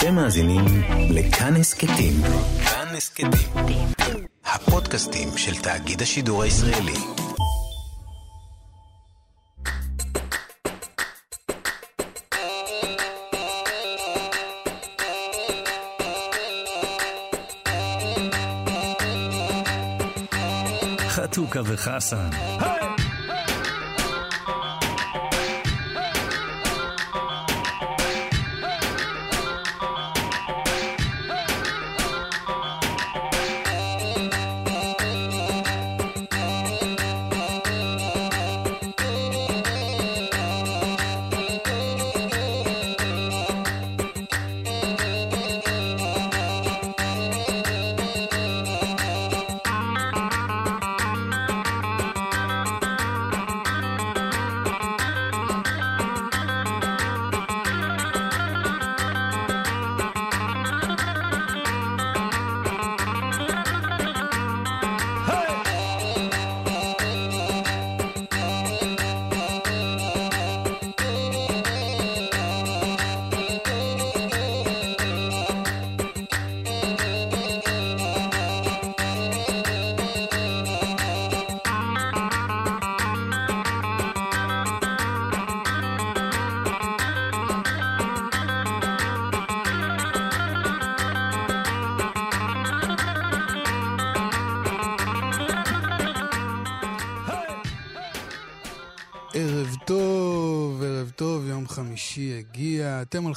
אתם מאזינים לכאן הסכתים. כאן הסכתים. הפודקאסטים של תאגיד השידור הישראלי. חתוכה וחסן. ערב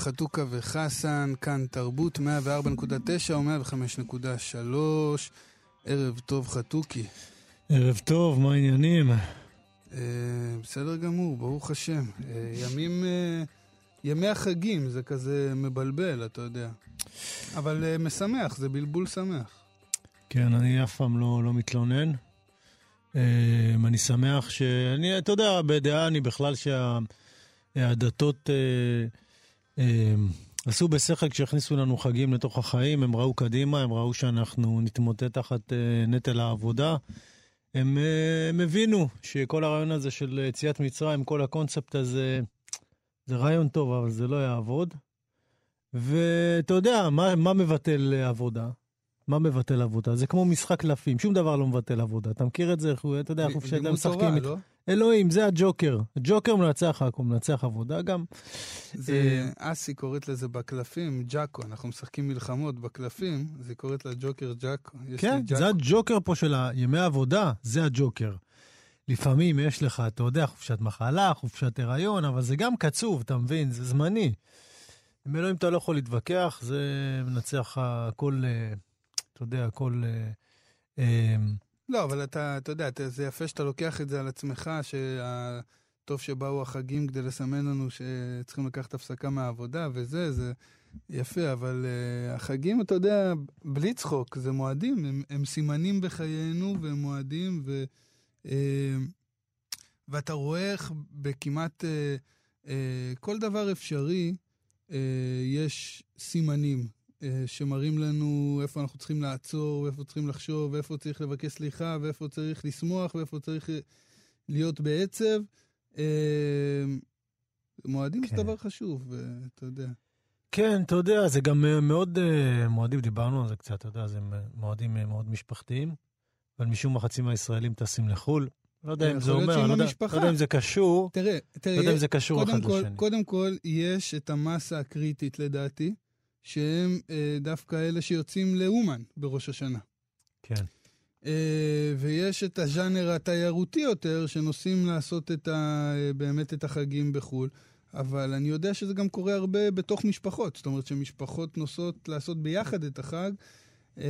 חתוכה וחסן, כאן תרבות 104.9 או 105.3. ערב טוב חתוכי. ערב טוב, מה העניינים? אה, בסדר גמור, ברוך השם. אה, ימים, אה, ימי החגים, זה כזה מבלבל, אתה יודע. אבל אה, משמח, זה בלבול שמח. כן, אני אף פעם לא, לא מתלונן. אה, אני שמח שאני, אתה יודע, בדעה אני בכלל שהדתות אה, עשו בשכל כשהכניסו לנו חגים לתוך החיים, הם ראו קדימה, הם ראו שאנחנו נתמוטט תחת אה, נטל העבודה. הם, אה, הם הבינו שכל הרעיון הזה של יציאת מצרים, כל הקונספט הזה, זה רעיון טוב, אבל זה לא יעבוד. ואתה יודע, מה, מה מבטל עבודה? מה מבטל עבודה? זה כמו משחק קלפים, שום דבר לא מבטל עבודה. אתה מכיר את זה? אתה יודע, אנחנו שאלה לימוד משחקים... תורה, איתך. לא? אלוהים, זה הג'וקר. הג'וקר מנצח הכל, מנצח עבודה גם. זה, אסי קוראת לזה בקלפים, ג'אקו. אנחנו משחקים מלחמות בקלפים, אז היא קוראת לה ג'וקר ג'אקו. כן. זה הג'וקר פה של ימי העבודה, זה הג'וקר. לפעמים יש לך, אתה יודע, חופשת מחלה, חופשת הריון, אבל זה גם קצוב, אתה מבין? זה זמני. עם אלוהים אתה לא יכול להתווכח, זה מנצח לך כל, אה, אתה יודע, כל... לא, אבל אתה, אתה יודע, אתה, זה יפה שאתה לוקח את זה על עצמך, שטוב שבאו החגים כדי לסמן לנו שצריכים לקחת הפסקה מהעבודה וזה, זה יפה, אבל uh, החגים, אתה יודע, בלי צחוק, זה מועדים, הם, הם סימנים בחיינו והם מועדים, ו, uh, ואתה רואה איך בכמעט uh, uh, כל דבר אפשרי, uh, יש סימנים. אה, שמראים לנו איפה אנחנו צריכים לעצור, ואיפה צריכים לחשוב, ואיפה צריך לבקש סליחה, ואיפה צריך לשמוח, ואיפה צריך אה, להיות בעצב. אה, מועדים כן. זה דבר חשוב, אתה יודע. כן, אתה יודע, זה גם מאוד, מועדים, דיברנו על זה קצת, אתה יודע, זה מועדים מאוד משפחתיים, אבל משום מה חצי מהישראלים טסים לחו"ל. לא יודע אם זה אומר, לא יודע-. לא יודע אם זה קשור, תראה, תראה, לא יודע אם זה קשור אחד לשני. קודם כל, יש את המסה הקריטית לדעתי, שהם אה, דווקא אלה שיוצאים לאומן בראש השנה. כן. אה, ויש את הז'אנר התיירותי יותר, שנוסעים לעשות את ה, אה, באמת את החגים בחו"ל. אבל אני יודע שזה גם קורה הרבה בתוך משפחות. זאת אומרת שמשפחות נוסעות לעשות ביחד את החג, אה,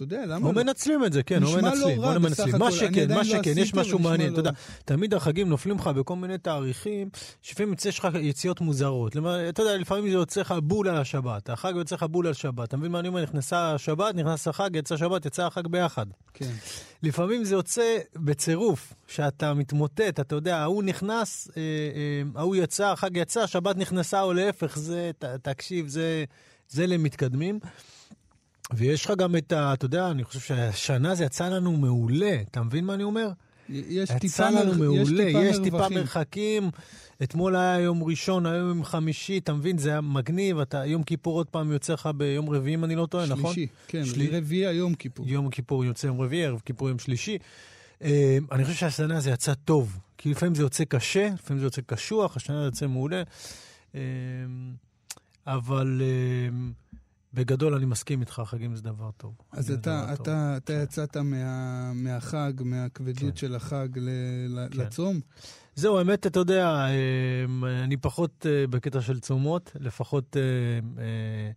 ואתה יודע, למה או לא? מנצלים את זה, כן, או נשמע לא מנצלים, רע בסך מנצלים. הכל. מה שכן, מה לא שכן, יש עשיתי, משהו מעניין, לא אתה יודע. תמיד החגים נופלים לך בכל מיני תאריכים, שלפעמים יוצא לך יציאות מוזרות. אתה יודע, לפעמים זה יוצא לך בול על השבת, החג יוצא לך בול על שבת. אתה מבין מה אני אומר? נכנסה השבת, נכנס החג, יצא שבת, יצא החג ביחד. כן. לפעמים זה יוצא בצירוף, שאתה מתמוטט, אתה יודע, ההוא נכנס, אה, אה, ההוא יצא, החג יצא, שבת נכנסה, או להפך, זה, ת, תקשיב, זה, זה למתקדמים. ויש לך גם את ה... אתה יודע, אני חושב שהשנה זה יצא לנו מעולה, אתה מבין מה אני אומר? יש טיפה, יצא לנו מר... מעולה, יש טיפה יש טיפה מרווחים. מרחקים. אתמול היה יום ראשון, היום יום חמישי, אתה מבין? זה היה מגניב, אתה יום כיפור עוד פעם יוצא לך ביום רביעי, אם אני לא טועה, נכון? שלישי, כן, שלי- רביעי היום כיפור. יום כיפור יוצא יום רביעי, ערב כיפור יום שלישי. אה, אני חושב שהשנה זה יצא טוב, כי לפעמים זה יוצא קשה, לפעמים זה יוצא קשוח, השנה זה יוצא מעולה. אה, אבל אה, בגדול אני מסכים איתך, חגים זה דבר טוב. אז אתה, דבר טוב. אתה, אתה יצאת מה, מהחג, מהכבדות כן. של החג ל, ל, כן. לצום? זהו, האמת, אתה יודע, אה, אני פחות אה, בקטע של צומות, לפחות, אה,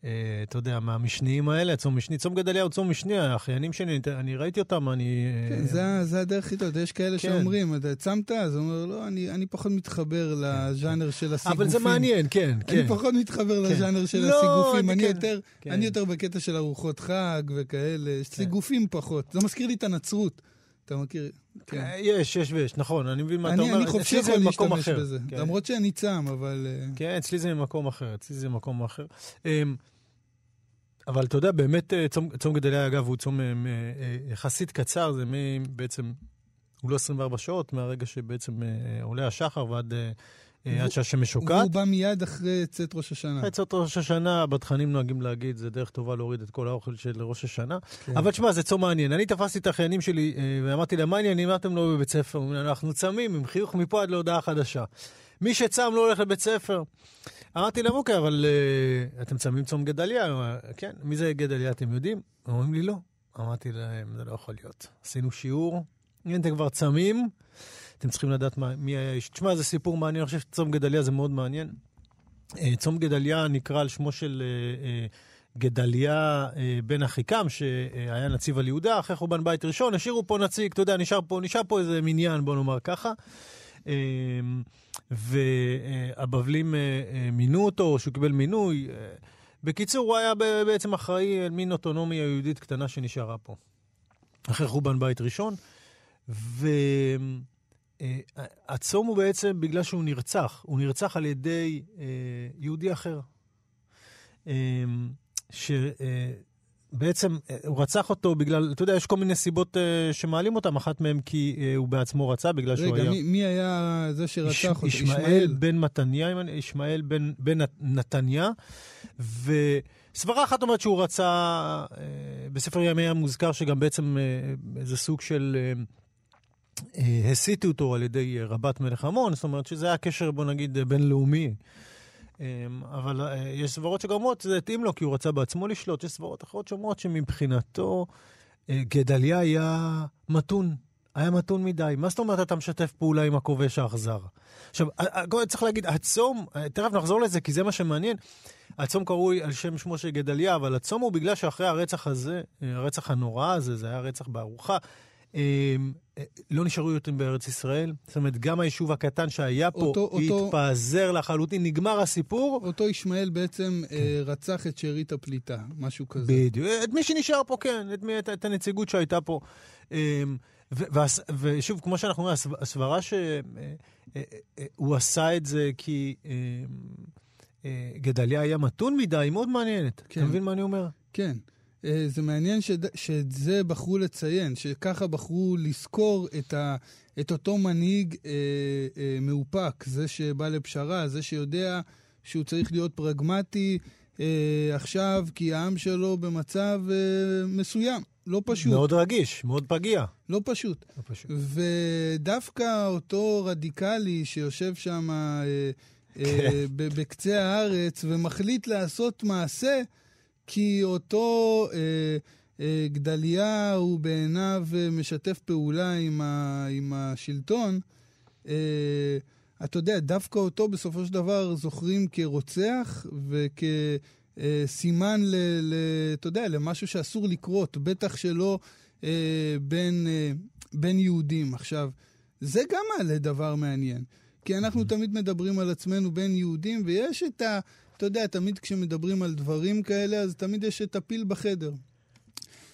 אתה יודע, מהמשניים האלה, צום משני. צום גדליה הוא צום משני, האחיינים שלי, אני ראיתי אותם, אני... אה, כן, זה, זה הדרך הכי טוב. יש כאלה כן. שאומרים, אתה צמת? אז הוא אומר, לא, אני, אני פחות מתחבר לז'אנר של הסיגופים. אבל זה מעניין, כן, כן. אני פחות מתחבר לז'אנר של לא, הסיגופים. אני כן, יותר... כן. אני יותר בקטע של ארוחות חג וכאלה, סיגופים פחות. זה מזכיר לי את הנצרות. אתה מכיר? כן. אה, יש, יש ויש, נכון, אני מבין מה אתה אומר. אני חופשי יכול להשתמש. בזה. כן. למרות שאני צם, אבל... אה, כן, אצלי זה ממקום אחר, אצלי זה ממקום אחר. אמ, אבל אתה יודע, באמת, אה, צום, צום גדליה, אגב, הוא צום יחסית קצר, זה בעצם, הוא לא 24 שעות, מהרגע שבעצם עולה השחר ועד עד שהשמש שוקעת. והוא בא מיד אחרי צאת ראש השנה. אחרי צאת ראש השנה, בתכנים נוהגים להגיד, זה דרך טובה להוריד את כל האוכל של ראש השנה. כן. אבל תשמע, זה צום מעניין. אני תפסתי את האחיינים שלי אה, ואמרתי להם, מה העניינים? מה אתם לא בבית ספר? אנחנו צמים עם חיוך מפה עד להודעה חדשה. מי שצם לא הולך לבית ספר. אמרתי להם, אוקיי, אבל אה, אתם צמים צום גדליה? כן, מי זה גדליה, אתם יודעים? אומרים לי, לא. אמרתי להם, זה לא יכול להיות. עשינו שיעור, אם אתם כבר צמים, אתם צריכים לדעת מה, מי היה איש. תשמע, זה סיפור מעניין, אני חושב שצום גדליה זה מאוד מעניין. אה, צום גדליה נקרא על שמו של אה, אה, גדליה בן אחיקם, שהיה נציב על יהודה, אחרי חורבן בית ראשון, השאירו פה נציג, אתה יודע, נשאר פה, נשאר פה איזה מניין, בוא נאמר ככה. והבבלים מינו אותו, שהוא קיבל מינוי. בקיצור, הוא היה בעצם אחראי על מין אוטונומיה יהודית קטנה שנשארה פה. אחרי חורבן בית ראשון. והצום הוא בעצם בגלל שהוא נרצח. הוא נרצח על ידי אה, יהודי אחר. אה, שבעצם אה, הוא רצח אותו בגלל, אתה יודע, יש כל מיני סיבות אה, שמעלים אותם, אחת מהן כי אה, הוא בעצמו רצה, בגלל שהוא רגע, היה... מי, מי היה זה שרצח אותו? ישמעאל בן מתניה, ישמעאל בן, בן נת- נתניה, וסברה אחת אומרת שהוא רצה, אה, בספר ימי המוזכר שגם בעצם אה, זה סוג של... אה, הסיטו אותו על ידי אה, רבת מלך עמון, זאת אומרת שזה היה קשר, בוא נגיד, אה, בינלאומי. אה, אבל יש סברות שגורמות, זה התאים לו כי הוא רצה בעצמו לשלוט, יש סברות אחרות שאומרות שמבחינתו גדליה היה מתון, היה מתון מדי. מה זאת אומרת אתה משתף פעולה עם הכובש האכזר? עכשיו, צריך להגיד, הצום, תכף נחזור לזה כי זה מה שמעניין. הצום קרוי על שם שמו של גדליה, אבל הצום הוא בגלל שאחרי הרצח הזה, הרצח הנורא הזה, זה היה רצח בארוחה, אה, לא נשארו יותר בארץ ישראל. זאת אומרת, גם היישוב הקטן שהיה פה אותו- אותו- התפזר לחלוטין, נגמר הסיפור. אותו ישמעאל בעצם אה, רצח את שארית הפליטה, משהו כזה. בדיוק. את מי שנשאר פה, כן, את, מי, את, את הנציגות שהייתה פה. והס- ושוב, כמו שאנחנו אומרים, הסב- הסברה שהוא עשה את זה כי אה, גדליה היה מתון מדי, היא מאוד מעניינת. כן. אתה מבין מה אני אומר? כן. אה, זה מעניין שד- שאת זה בחרו לציין, שככה בחרו לזכור את, ה, את אותו מנהיג אה, אה, מאופק, זה שבא לפשרה, זה שיודע שהוא צריך להיות פרגמטי אה, עכשיו, כי העם שלו במצב אה, מסוים. לא פשוט, מאוד רגיש, מאוד פגיע. לא פשוט. לא פשוט. ודווקא אותו רדיקלי שיושב שם אה, כן. אה, ב- בקצה הארץ ומחליט לעשות מעשה, כי אותו אה, אה, גדליה הוא בעיניו אה, משתף פעולה עם, ה, עם השלטון, אה, אתה יודע, דווקא אותו בסופו של דבר זוכרים כרוצח וכסימן, ל, ל, אתה יודע, למשהו שאסור לקרות, בטח שלא אה, בין, אה, בין יהודים. עכשיו, זה גם מעלה דבר מעניין, כי אנחנו תמיד מדברים על עצמנו בין יהודים, ויש את ה... אתה יודע, תמיד כשמדברים על דברים כאלה, אז תמיד יש את הפיל בחדר.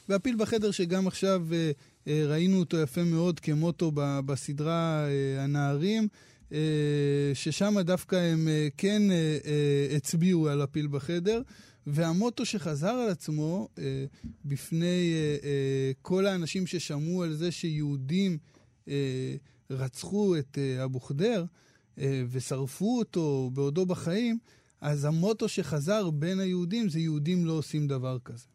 והפיל בחדר שגם עכשיו אה, אה, ראינו אותו יפה מאוד כמוטו ב- בסדרה אה, הנערים, אה, ששם דווקא הם אה, כן אה, אה, הצביעו על הפיל בחדר, והמוטו שחזר על עצמו אה, בפני אה, אה, כל האנשים ששמעו על זה שיהודים רצחו את אבו ח'דיר ושרפו אותו בעודו בחיים, אז המוטו שחזר בין היהודים זה יהודים לא עושים דבר כזה.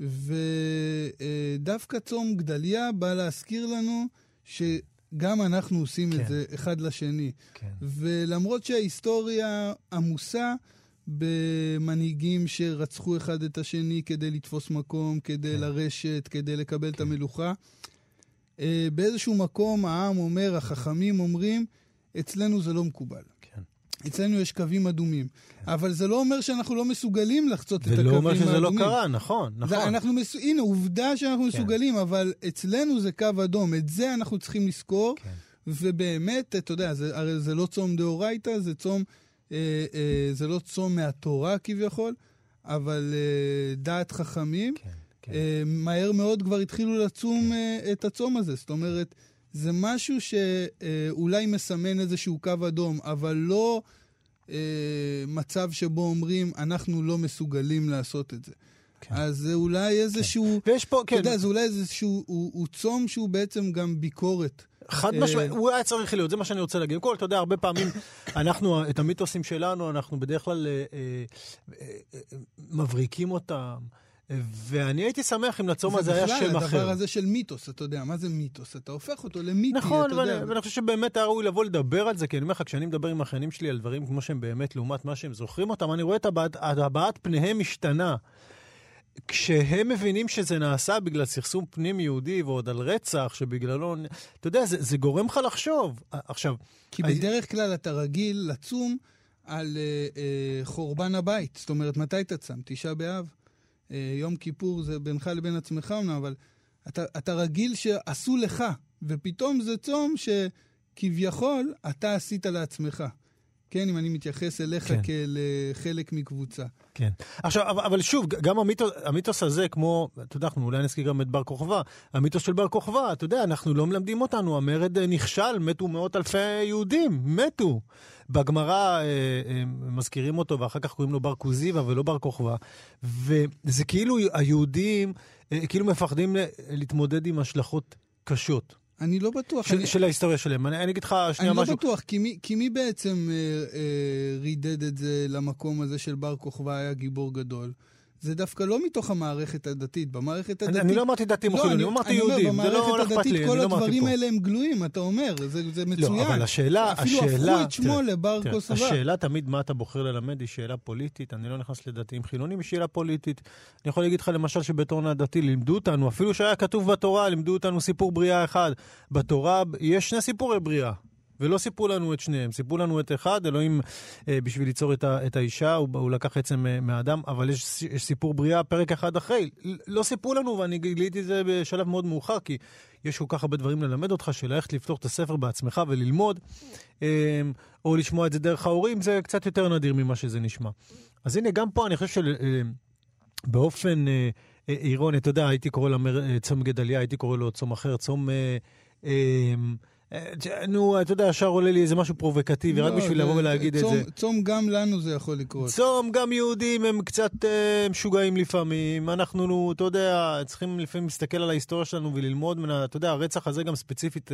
ודווקא צום גדליה בא להזכיר לנו שגם אנחנו עושים כן. את זה אחד לשני. כן. ולמרות שההיסטוריה עמוסה במנהיגים שרצחו אחד את השני כדי לתפוס מקום, כדי כן. לרשת, כדי לקבל כן. את המלוכה, אה, באיזשהו מקום העם אומר, החכמים אומרים, אצלנו זה לא מקובל. אצלנו יש קווים אדומים. כן. אבל זה לא אומר שאנחנו לא מסוגלים לחצות את הקווים האדומים. זה לא אומר שזה לא קרה, נכון, נכון. אנחנו מס... הנה, עובדה שאנחנו כן. מסוגלים, אבל אצלנו זה קו אדום. את זה אנחנו צריכים לזכור. כן. ובאמת, אתה יודע, זה, הרי זה לא צום דאורייתא, זה צום, אה, אה, זה לא צום מהתורה כביכול, אבל אה, דעת חכמים. כן, כן. אה, מהר מאוד כבר התחילו לצום כן. אה, את הצום הזה. זאת אומרת, זה משהו שאולי מסמן איזשהו קו אדום, אבל לא אה, מצב שבו אומרים, אנחנו לא מסוגלים לעשות את זה. כן. אז זה אולי איזשהו... כן. ויש פה, כן. אתה יודע, זה אולי איזשהו... הוא, הוא צום שהוא בעצם גם ביקורת. חד אה, משמעית, הוא היה צריך להיות, זה מה שאני רוצה להגיד. קודם כל, אתה יודע, הרבה פעמים אנחנו, את המיתוסים שלנו, אנחנו בדרך כלל אה, אה, אה, מבריקים אותם. ואני הייתי שמח אם לצום הזה היה שם אחר. זה בכלל הדבר הזה של מיתוס, אתה יודע, מה זה מיתוס? אתה הופך אותו למיתי, נכון, אתה יודע. נכון, ואני חושב שבאמת היה ראוי לבוא לדבר על זה, כי אני אומר לך, כשאני מדבר עם האחיינים שלי על דברים כמו שהם באמת, לעומת מה שהם זוכרים אותם, אני רואה את הבעת פניהם משתנה. כשהם מבינים שזה נעשה בגלל סכסום פנים יהודי ועוד על רצח שבגללו, אתה יודע, זה, זה גורם לך לחשוב. עכשיו... כי I... בדרך כלל אתה רגיל לצום על uh, uh, חורבן הבית. זאת אומרת, מתי אתה צם? תשעה באב? אה, יום כיפור זה בינך לבין עצמך אמנם, אבל אתה, אתה רגיל שעשו לך, ופתאום זה צום שכביכול אתה עשית לעצמך. כן, אם אני מתייחס אליך כן. כאל אה, חלק מקבוצה. כן. עכשיו, אבל שוב, גם המיתוס, המיתוס הזה, כמו, אתה יודע, אנחנו אולי נזכיר גם את בר כוכבא, המיתוס של בר כוכבא, אתה יודע, אנחנו לא מלמדים אותנו, המרד אה, נכשל, מתו מאות אלפי יהודים, מתו. בגמרא אה, אה, מזכירים אותו, ואחר כך קוראים לו בר כוזיבא ולא בר כוכבא. וזה כאילו היהודים, אה, כאילו מפחדים להתמודד עם השלכות קשות. אני לא בטוח. של, אני... של ההיסטוריה שלהם. אני, אני אגיד לך שנייה משהו. אני לא בטוח, כי מי, כי מי בעצם אה, אה, רידד את זה למקום הזה של בר כוכבא היה גיבור גדול? זה דווקא לא מתוך המערכת הדתית. במערכת הדתית... אני, אני לא אמרתי דתיים או חילונים, אמרתי יהודים. זה לא אכפת לי, אני לא. כל הדברים האלה הם גלויים, אתה אומר, זה, זה לא, מצוין. לא, אבל השאלה, אפילו השאלה... אפילו הפכו את שמו לבר כוסבה. השאלה תמיד מה אתה בוחר ללמד היא שאלה פוליטית. אני לא נכנס לדתיים חילונים, היא שאלה פוליטית. אני יכול להגיד לך למשל שבתור הדתי לימדו אותנו, אפילו שהיה כתוב בתורה, לימדו אותנו סיפור בריאה אחד. בתורה יש שני סיפורי בריאה. ולא סיפרו לנו את שניהם, סיפרו לנו את אחד, אלוהים אה, בשביל ליצור את, ה, את האישה, הוא, הוא לקח עצם אה, מהאדם, אבל יש, יש סיפור בריאה פרק אחד אחרי. לא סיפרו לנו, ואני גיליתי את זה בשלב מאוד מאוחר, כי יש כל כך הרבה דברים ללמד אותך, שללכת לפתוח את הספר בעצמך וללמוד, אה, או לשמוע את זה דרך ההורים, זה קצת יותר נדיר ממה שזה נשמע. אז הנה, גם פה אני חושב שבאופן... אה, אה, אה, אירוני, אתה יודע, הייתי קורא לו אה, צום גדליה, הייתי קורא לו צום אחר, צום... אה, אה, נו, אתה יודע, ישר עולה לי איזה משהו פרובוקטיבי, רק לא, בשביל לבוא ולהגיד את זה. צום גם לנו זה יכול לקרות. צום, גם יהודים הם קצת אה, משוגעים לפעמים. אנחנו, אתה יודע, צריכים לפעמים להסתכל על ההיסטוריה שלנו וללמוד ממנה. אתה יודע, הרצח הזה גם ספציפית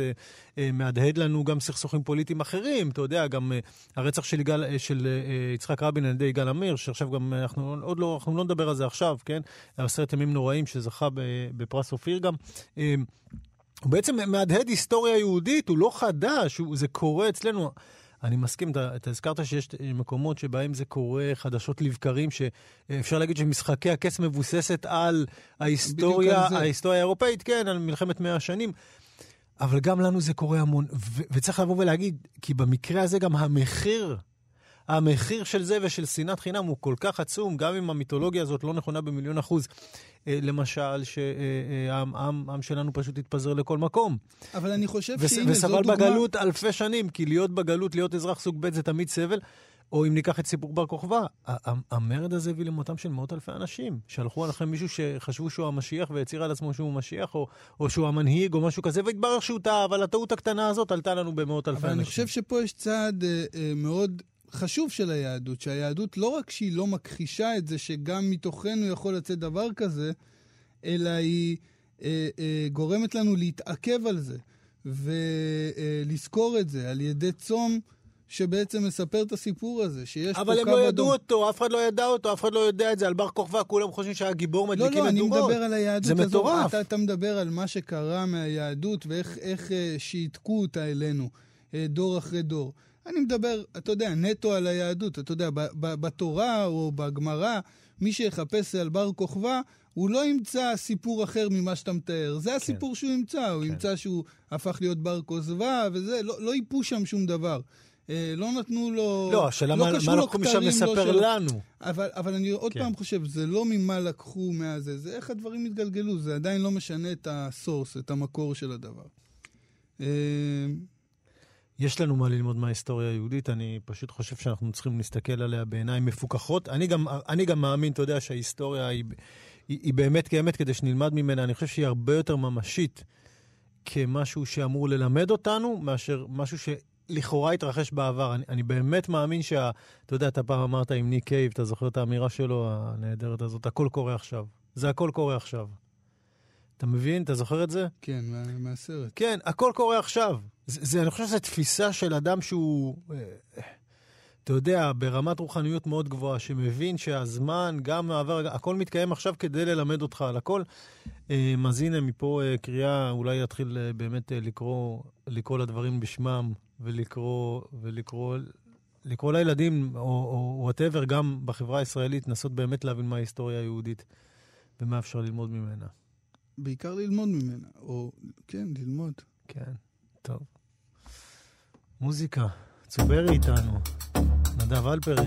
אה, מהדהד לנו גם סכסוכים פוליטיים אחרים. אתה יודע, גם הרצח של, יגאל, של יצחק רבין על ידי יגאל עמיר, שעכשיו גם, אנחנו עוד לא, אנחנו לא נדבר על זה עכשיו, כן? עשרת ימים נוראים שזכה בפרס אופיר גם. הוא בעצם מהדהד היסטוריה יהודית, הוא לא חדש, הוא, זה קורה אצלנו. אני מסכים, אתה, אתה הזכרת שיש מקומות שבהם זה קורה חדשות לבקרים, שאפשר להגיד שמשחקי הכס מבוססת על ההיסטוריה, ההיסטוריה האירופאית, כן, על מלחמת מאה השנים. אבל גם לנו זה קורה המון, ו- וצריך לבוא ולהגיד, כי במקרה הזה גם המחיר המחיר של זה ושל שנאת חינם הוא כל כך עצום, גם אם המיתולוגיה הזאת לא נכונה במיליון אחוז. אה, למשל, שהעם העם שלנו פשוט התפזר לכל מקום. אבל אני חושב שהנה, זו דוגמה... וסבל בגלות אלפי שנים, כי להיות בגלות, להיות אזרח סוג ב' זה תמיד סבל. או אם ניקח את סיפור בר כוכבא, המרד הזה הביא למותם של מאות אלפי אנשים, שהלכו עליכם מישהו שחשבו שהוא המשיח והצהיר על עצמו שהוא משיח, או, או שהוא המנהיג, או משהו כזה, והתברר שהוא טעה, אבל הטעות הקטנה הזאת עלתה לנו במאות אלפי אבל אנשים. אבל אני חושב שפה יש צעד אה, אה, מאוד חשוב של היהדות, שהיהדות לא רק שהיא לא מכחישה את זה שגם מתוכנו יכול לצאת דבר כזה, אלא היא אה, אה, גורמת לנו להתעכב על זה. ולזכור את זה על ידי צום שבעצם מספר את הסיפור הזה, שיש פה קו אבל אדום. הם לא ידעו אותו, אף אחד לא ידע אותו, אף אחד לא יודע את זה. על בר כוכבא כולם חושבים שהיה גיבור לא, מדליקים לא, אני מדורות. מדבר על היהדות זה הזאת. מטורף. אתה, אתה מדבר על מה שקרה מהיהדות ואיך איך, אה, שיתקו אותה אלינו, אה, דור אחרי דור. אני מדבר, אתה יודע, נטו על היהדות. אתה יודע, ב- ב- בתורה או בגמרא, מי שיחפש על בר כוכבא, הוא לא ימצא סיפור אחר ממה שאתה מתאר. זה הסיפור שהוא ימצא. הוא כן. ימצא שהוא הפך להיות בר כוזבא וזה, לא, לא ייפו שם שום דבר. אה, לא נתנו לו... לא, השאלה מה קשרו מה לו לקחו משם לא לספר שלו. לנו. אבל, אבל אני עוד כן. פעם חושב, זה לא ממה לקחו מהזה, זה איך הדברים התגלגלו, זה עדיין לא משנה את הסורס, את המקור של הדבר. אה, יש לנו מה ללמוד מההיסטוריה היהודית, אני פשוט חושב שאנחנו צריכים להסתכל עליה בעיניים מפוכחות. אני גם, אני גם מאמין, אתה יודע, שההיסטוריה היא, היא, היא באמת קיימת כדי שנלמד ממנה. אני חושב שהיא הרבה יותר ממשית כמשהו שאמור ללמד אותנו, מאשר משהו שלכאורה התרחש בעבר. אני, אני באמת מאמין שה... אתה יודע, אתה פעם אמרת עם ניק קייב, אתה זוכר את האמירה שלו, הנהדרת הזאת, הכל קורה עכשיו. זה הכל קורה עכשיו. אתה מבין? אתה זוכר את זה? כן, מה, מהסרט. כן, הכל קורה עכשיו. זה, זה, אני חושב שזו תפיסה של אדם שהוא, אה, אתה יודע, ברמת רוחניות מאוד גבוהה, שמבין שהזמן, גם העבר, הכל מתקיים עכשיו כדי ללמד אותך על הכל. אה, אז הנה, מפה אה, קריאה, אולי להתחיל באמת לקרוא, לקרוא לדברים בשמם, ולקרוא, ולקרוא... לקרוא לילדים, או whatever, גם בחברה הישראלית, לנסות באמת להבין מה ההיסטוריה היהודית ומה אפשר ללמוד ממנה. בעיקר ללמוד ממנה, או כן, ללמוד. כן, טוב. מוזיקה, צוברי איתנו, נדב אלפרי.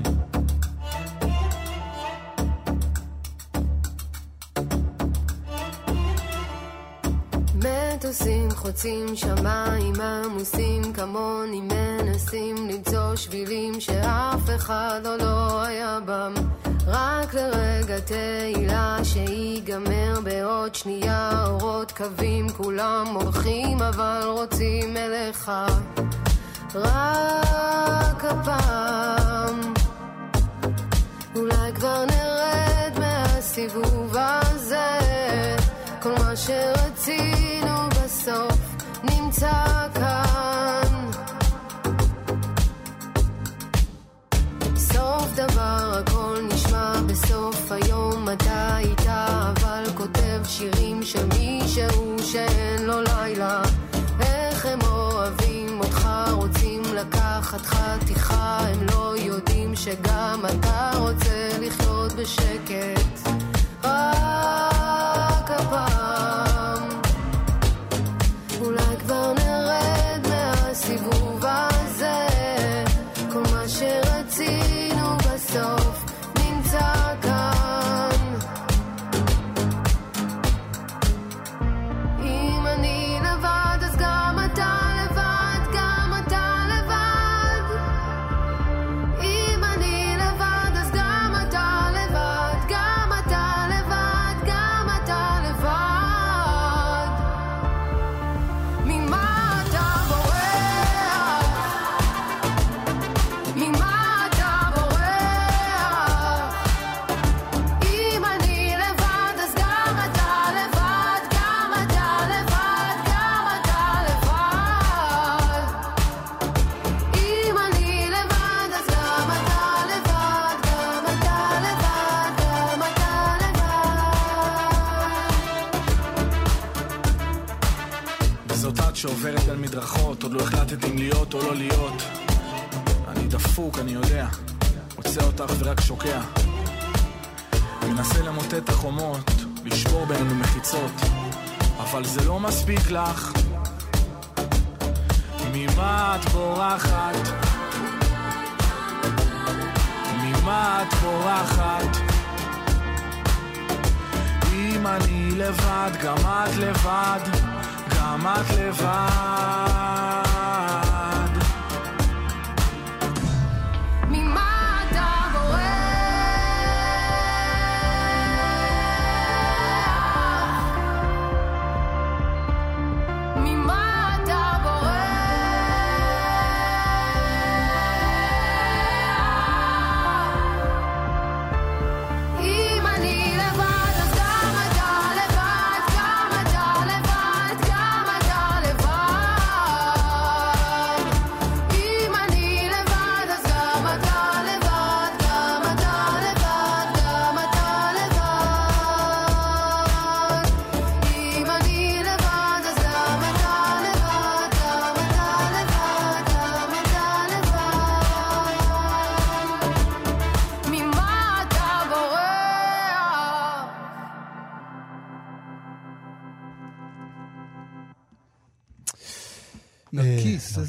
מטוסים חוצים שמיים עמוסים כמוני מנסים למצוא שבילים שאף אחד עוד לא היה בם. רק לרגע תהילה שיגמר בעוד שנייה אורות קווים כולם הולכים אבל רוצים אליך רק הפעם אולי כבר נרד מהסיבוב הזה. כל מה שרצינו בסוף נמצא כאן. סוף דבר הכל נשמע בסוף היום. אתה איתה אבל כותב שירים של מישהו שאין לו לילה. איך הם אוהבים אותך רוצים לקחת חתיכה. הם לא יודעים שגם אתה רוצה לחיות בשקט. רק הפעם מספיק לך. ממה את בורחת? ממה את בורחת? אם אני לבד, גם את לבד, גם את לבד.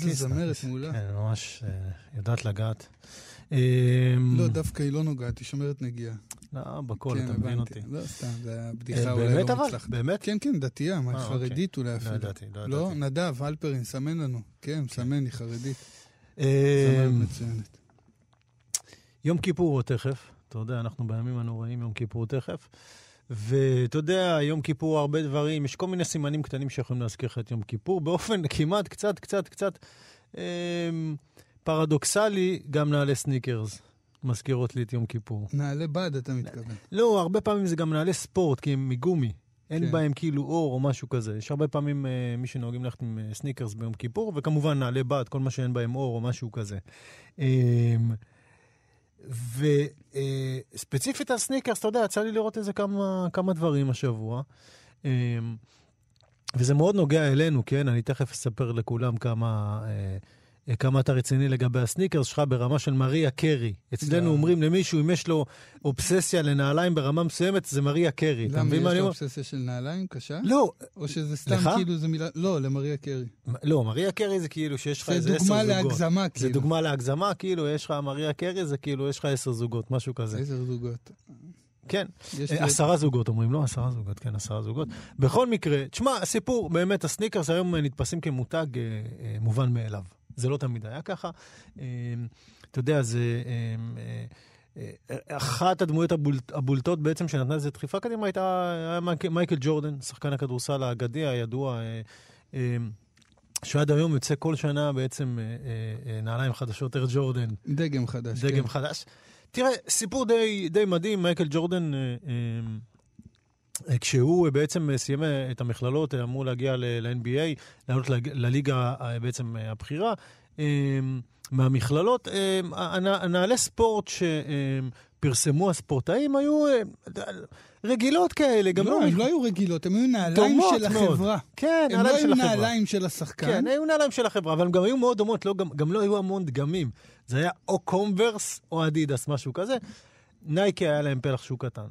איזה זמרת. מעולה. כן, ממש אה, יודעת לגעת. לא, דווקא היא לא נוגעת, היא שומרת נגיעה. לא, בקול, כן, אתה מבין. אותי. לא, סתם, זה היה אה, בדיחה אולי לא? מוצלחת. באמת? כן, כן, דתייה, אה, חרדית אולי לא אפילו. ידעתי, לא לא, ידעתי. נדב, אלפרין, סמן לנו. כן, מסמן, היא חרדית. זמרת מצוינת. יום כיפור הוא תכף, אתה יודע, אנחנו בימים הנוראים, יום כיפור תכף. ואתה יודע, יום כיפור הרבה דברים, יש כל מיני סימנים קטנים שיכולים להזכיר לך את יום כיפור, באופן כמעט קצת, קצת, קצת אה, פרדוקסלי, גם נעלי סניקרס מזכירות לי את יום כיפור. נעלי בד, אתה מתכוון. לא, הרבה פעמים זה גם נעלי ספורט, כי הם מגומי. אין, כן. בהם כאילו עור או משהו כזה. יש הרבה פעמים אה, מי שנוהגים ללכת עם אה, סניקרס ביום כיפור, וכמובן נעלי בד, כל מה שאין בהם עור או משהו כזה. אה, וספציפית על סניקרס, אתה יודע, יצא לי לראות איזה כמה, כמה דברים השבוע. אה, וזה מאוד נוגע אלינו, כן? אני תכף אספר לכולם כמה, אה, כמה אתה רציני לגבי הסניקרס שלך ברמה של מריה קרי. אצלנו לא. אומרים למישהו, אם יש לו אובססיה לנעליים ברמה מסוימת, זה מריה קרי. למה, יש לו? אובססיה של נעליים קשה? לא, או שזה סתם לך? כאילו זה מילה... לא, למריה קרי. לא, מריה קרי זה כאילו שיש לך זה איזה עשר דוגמה זוגות. להגזמה, זה כאילו. דוגמה להגזמה, כאילו, יש לך מריה קרי, זה כאילו, יש לך עשר זוגות, משהו כזה. עשר זוגות. כן. יש אה, לי- עשרה זוגות אומרים, לא עשרה זוגות, כן, עשרה זוגות. בכל מקרה, תשמע, הסיפור, באמת, הסניקרס היום נתפסים כמותג אה, אה, מובן מאליו. זה לא תמיד היה ככה. אה, אתה יודע, זה... אה, אה, אה, אחת הדמויות הבולט, הבולטות בעצם שנתנה לזה דחיפה קדימה הייתה היה מייקל, ג'ורדן, שחקן הכדורסל האגדי הידוע, אה, אה, שעד היום יוצא כל שנה בעצם נעליים חדשות, אר ג'ורדן, דגם חדש. דגם כן. חדש. תראה, סיפור די, די מדהים, מייקל ג'ורדן, כשהוא אה, בעצם אה, סיים אה, את המכללות, אמור להגיע ל-NBA, לעלות לליגה בעצם הבכירה. אה, מהמכללות, הנ- הנעלי ספורט שפרסמו הספורטאים היו רגילות כאלה, גם לא, לא... הם לא היו רגילות, הם היו נעליים דומות של מאוד. החברה. כן, הם לא נעליים של היו החברה. נעליים של השחקן. כן, היו נעליים של החברה, אבל הם גם היו מאוד דומות, לא, גם, גם לא היו המון דגמים. זה היה או קונברס או אדידס, משהו כזה. נייקי היה להם פלח שוק קטן.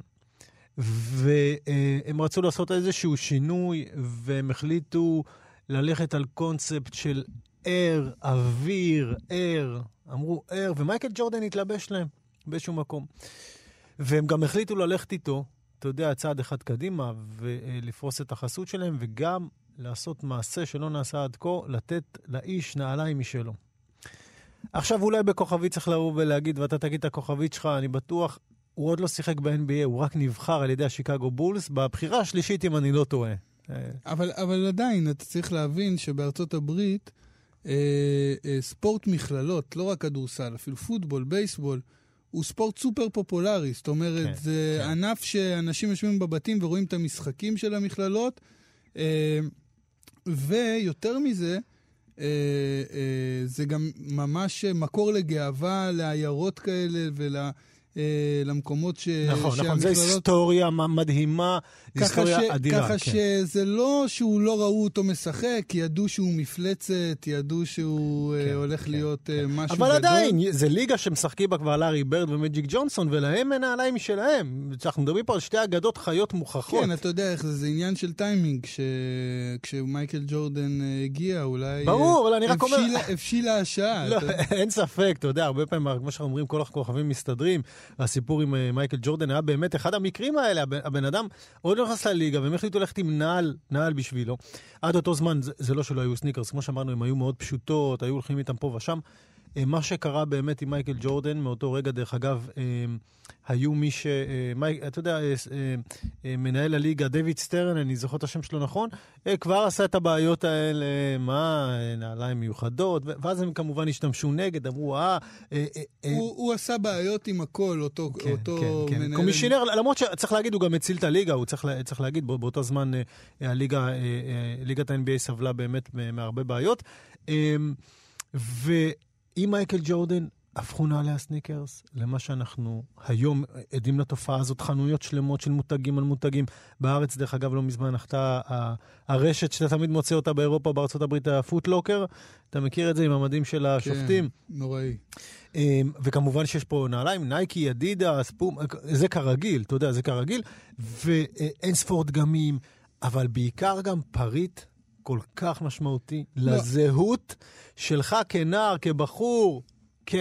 והם רצו לעשות איזשהו שינוי, והם החליטו ללכת על קונספט של air, אוויר, air. אמרו air, ומייקל ג'ורדן התלבש להם באיזשהו מקום. והם גם החליטו ללכת איתו, אתה יודע, צעד אחד קדימה, ולפרוס את החסות שלהם, וגם לעשות מעשה שלא נעשה עד כה, לתת לאיש נעליים משלו. עכשיו אולי בכוכבית צריך לבוא ולהגיד, ואתה תגיד את הכוכבית שלך, אני בטוח, הוא עוד לא שיחק ב-NBA, הוא רק נבחר על ידי השיקגו בולס, בבחירה השלישית, אם אני לא טועה. אה, אבל, אבל עדיין, אתה צריך להבין שבארצות הברית, אה, אה, ספורט מכללות, לא רק כדורסל, אפילו פוטבול, בייסבול, הוא ספורט סופר פופולרי. זאת אומרת, כן, זה כן. ענף שאנשים יושבים בבתים ורואים את המשחקים של המכללות, אה, ויותר מזה, אה, אה, זה גם ממש מקור לגאווה לעיירות כאלה ול... אה, למקומות ש... נכון, נכון, זו היסטוריה מדהימה, ככה, ש... אדירה. ככה כן. שזה לא שהוא לא ראו אותו משחק, ידעו שהוא מפלצת, ידעו שהוא כן, כן, הולך כן, להיות כן. כן. משהו אבל גדול. עדיין, זה ליגה שמשחקים בה כבר לארי ברד ומג'יק ג'ונסון, ולהם אין נעליים משלהם. אנחנו מדברים פה על שתי אגדות חיות מוכחות. כן, אתה יודע איך זה, זה עניין של טיימינג, כש... כשמייקל ג'ורדן אה, הגיע, אולי... ברור, אה, אבל אני רק אומר- הבשילה- השעה. לא, אתה- אין ספק, אתה יודע, הרבה פעמים, כמו שאנחנו אומרים, כל הכוכבים מסתדרים. הסיפור עם אה, מייקל ג'ורדן היה באמת אחד המקרים האלה. הבן, הבן אדם עוד לא נכנס לליגה, והם החליטו ללכת עם נעל, נעל בשבילו. עד אותו זמן, זה, זה לא שלא היו סניקרס, כמו שאמרנו, הם היו מאוד פשוטות, היו הולכים איתם פה ושם. אה, מה שקרה באמת עם מייקל ג'ורדן, מאותו רגע, דרך אגב, אה, היו מי ש... אה, מייק, אתה יודע, מנהל הליגה, דויד סטרן, אני זוכר את השם שלו נכון, כבר עשה את הבעיות האלה, מה, נעליים מיוחדות, ו- ואז הם כמובן השתמשו נגד, אמרו, אה... הוא, עשה בעיות עם הכל, אותו, כן, כן, כן. מנהל... קומישיונר, למרות שצריך להגיד, הוא גם הציל את הליגה, הוא צריך, לה- צריך להגיד, בא- באותו זמן הליגה, ליגת ה-NBA סבלה באמת מהרבה בעיות. אה, ועם מייקל ג'ורדן הפכו נעלי הסניקרס למה שאנחנו היום עדים לתופעה הזאת, חנויות שלמות של מותגים על מותגים. בארץ, דרך אגב, לא מזמן נחתה הרשת שאתה תמיד מוצא אותה באירופה, בארצות הברית, הפוט לוקר. אתה מכיר את זה עם המדים של השופטים? כן, נוראי. אמ, וכמובן שיש פה נעליים, נייקי, אדידס, פומה, זה כרגיל, אתה יודע, זה כרגיל, ואין ספור דגמים, אבל בעיקר גם פריט כל כך משמעותי לזהות שלך כנער, כבחור, כ-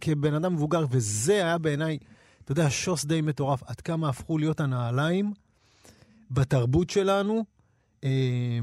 כבן אדם מבוגר, וזה היה בעיניי, אתה יודע, שוס די מטורף, עד כמה הפכו להיות הנעליים בתרבות שלנו אה,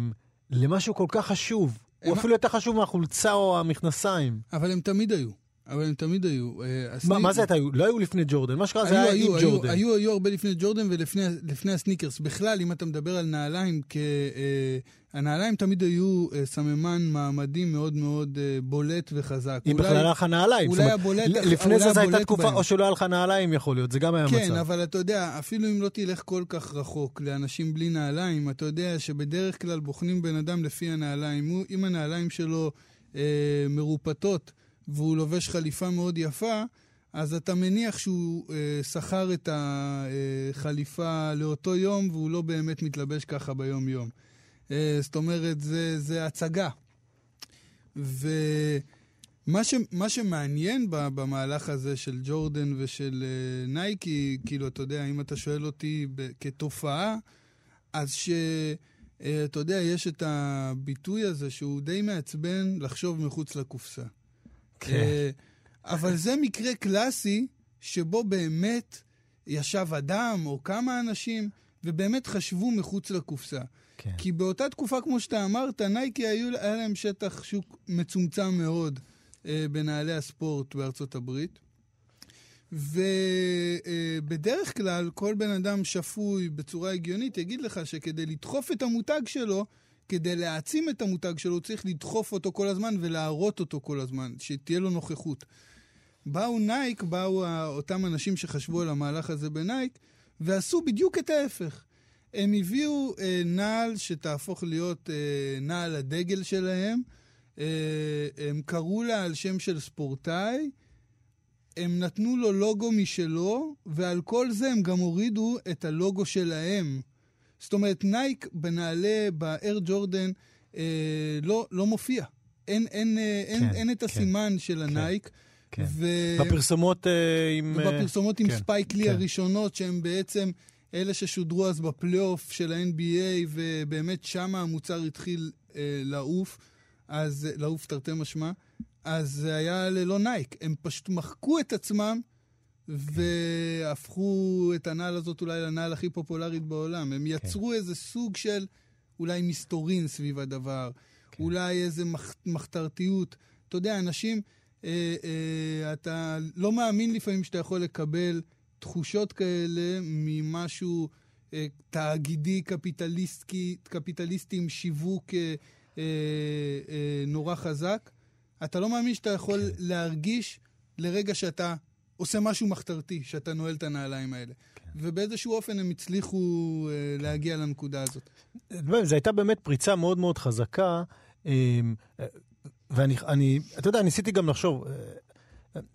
למשהו כל כך חשוב. הוא אפילו יותר חשוב מהחולצה או המכנסיים. אבל הם תמיד היו. אבל הם תמיד היו. אה, מה, מה זה היו? לא היו לפני ג'ורדן, מה שקרה זה היה היו, עם היו, ג'ורדן. היו, היו הרבה לפני ג'ורדן ולפני הסניקרס. בכלל, אם אתה מדבר על נעליים, כ, אה, הנעליים תמיד היו אה, סממן מעמדי מאוד מאוד בולט וחזק. אם בכלל היה לך נעליים. אולי זאת הבולט, לפני זה זו הייתה תקופה, בהם. או שלא היה לך נעליים יכול להיות, זה גם היה מצב. כן, אבל אתה יודע, אפילו אם לא תלך כל כך רחוק לאנשים בלי נעליים, אתה יודע שבדרך כלל בוחנים בן אדם לפי הנעליים. אם הנעליים שלו אה, מרופטות והוא לובש חליפה מאוד יפה, אז אתה מניח שהוא אה, שכר את החליפה לאותו יום והוא לא באמת מתלבש ככה ביום-יום. אה, זאת אומרת, זה, זה הצגה. ומה ש, מה שמעניין במהלך הזה של ג'ורדן ושל אה, נייקי, כאילו, אתה יודע, אם אתה שואל אותי ב- כתופעה, אז ש... אה, אתה יודע, יש את הביטוי הזה שהוא די מעצבן לחשוב מחוץ לקופסה. כן. אה, אבל זה מקרה קלאסי שבו באמת ישב אדם או כמה אנשים ובאמת חשבו מחוץ לקופסה. כן. כי באותה תקופה, כמו שאתה אמרת, נייקי היו, היה להם שטח שוק מצומצם מאוד אה, בנעלי הספורט בארצות הברית. ובדרך אה, כלל, כל בן אדם שפוי בצורה הגיונית יגיד לך שכדי לדחוף את המותג שלו, כדי להעצים את המותג שלו, הוא צריך לדחוף אותו כל הזמן ולהראות אותו כל הזמן, שתהיה לו נוכחות. באו נייק, באו אותם אנשים שחשבו על המהלך הזה בנייק, ועשו בדיוק את ההפך. הם הביאו אה, נעל שתהפוך להיות אה, נעל הדגל שלהם, אה, הם קראו לה על שם של ספורטאי, הם נתנו לו לוגו משלו, ועל כל זה הם גם הורידו את הלוגו שלהם. זאת אומרת, נייק בנעלי, באייר ג'ורדן, אה, לא, לא מופיע. אין, אין, אה, אין, כן, אין את כן, הסימן של הנייק. כן. ו... בפרסומות אה, עם... אה, ובפרסומות עם כן, ספייק לי כן. הראשונות, שהן בעצם אלה ששודרו אז בפלייאוף של ה-NBA, ובאמת שם המוצר התחיל אה, לעוף, אז אה, לעוף תרתי משמע, אז זה היה ללא נייק. הם פשוט מחקו את עצמם. והפכו את הנעל הזאת אולי לנעל הכי פופולרית בעולם. הם יצרו איזה סוג של אולי מסתורין סביב הדבר, כן. אולי איזה מח, מחתרתיות. אתה יודע, אנשים, אה, אה, אתה לא מאמין לפעמים שאתה יכול לקבל תחושות כאלה ממשהו אה, תאגידי, קפיטליסטי, קפיטליסטי עם שיווק אה, אה, אה, נורא חזק. אתה לא מאמין שאתה יכול כן. להרגיש לרגע שאתה עושה משהו מחתרתי, שאתה נועל את הנעליים האלה. כן. ובאיזשהו אופן הם הצליחו אה, כן. להגיע לנקודה הזאת. זו הייתה באמת פריצה מאוד מאוד חזקה, אה, ואני, אני, אתה יודע, ניסיתי גם לחשוב, אה,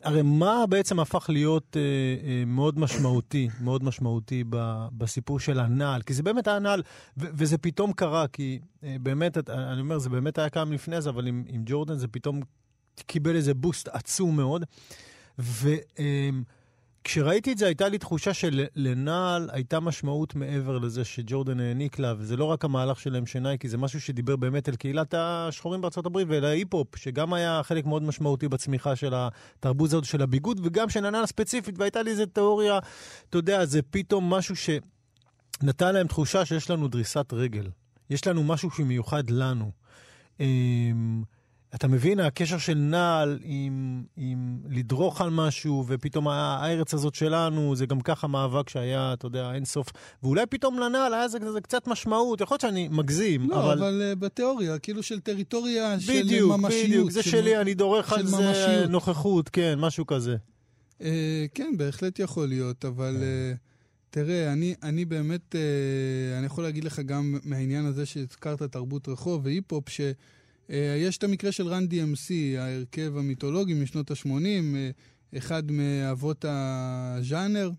הרי מה בעצם הפך להיות אה, אה, מאוד משמעותי, מאוד משמעותי ב, בסיפור של הנעל? כי זה באמת היה נעל, ו, וזה פתאום קרה, כי אה, באמת, אני אומר, זה באמת היה קיים לפני זה, אבל עם, עם ג'ורדן זה פתאום קיבל איזה בוסט עצום מאוד. וכשראיתי את זה, הייתה לי תחושה שלנעל הייתה משמעות מעבר לזה שג'ורדן העניק לה, וזה לא רק המהלך שלהם שנייקי, זה משהו שדיבר באמת אל קהילת השחורים בארצות הברית ההיפ-הופ, שגם היה חלק מאוד משמעותי בצמיחה של התרבות הזאת של הביגוד, וגם של הנעל הספציפית, והייתה לי איזו תיאוריה, אתה יודע, זה פתאום משהו שנתן להם תחושה שיש לנו דריסת רגל. יש לנו משהו שמיוחד לנו. אתה מבין, הקשר של נעל עם, עם לדרוך על משהו, ופתאום הארץ הזאת שלנו, זה גם ככה מאבק שהיה, אתה יודע, אין סוף. ואולי פתאום לנעל היה זה, זה קצת משמעות, יכול להיות שאני מגזים, לא, אבל... לא, אבל uh, בתיאוריה, כאילו של טריטוריה בדיוק, של ממשיות. בדיוק, זה של... שלי, אני דורך על זה ממשיות. נוכחות, כן, משהו כזה. Uh, כן, בהחלט יכול להיות, אבל... Uh, תראה, אני, אני באמת, uh, אני יכול להגיד לך גם מהעניין הזה שהזכרת תרבות רחוב והיפ-הופ, ש... Uh, יש את המקרה של רן DMC, ההרכב המיתולוגי משנות ה-80, uh, אחד מאבות הז'אנר,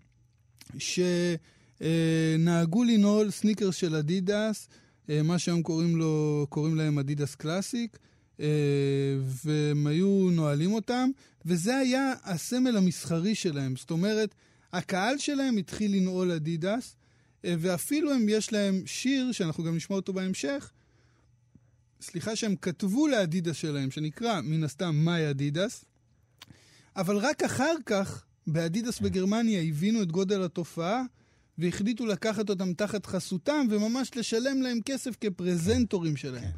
שנהגו לנעול סניקרס של אדידס, אה, מה שהיום קוראים, לו, קוראים להם אדידס קלאסיק, והם היו נועלים אותם, וזה היה הסמל המסחרי שלהם. זאת אומרת, הקהל שלהם התחיל לנעול אדידס, ואפילו אם יש להם שיר, שאנחנו גם נשמע אותו בהמשך, סליחה, שהם כתבו לאדידס שלהם, שנקרא מן הסתם My Adidas, אבל רק אחר כך, באדידס בגרמניה, הבינו את גודל התופעה, והחליטו לקחת אותם תחת חסותם, וממש לשלם להם כסף כפרזנטורים שלהם.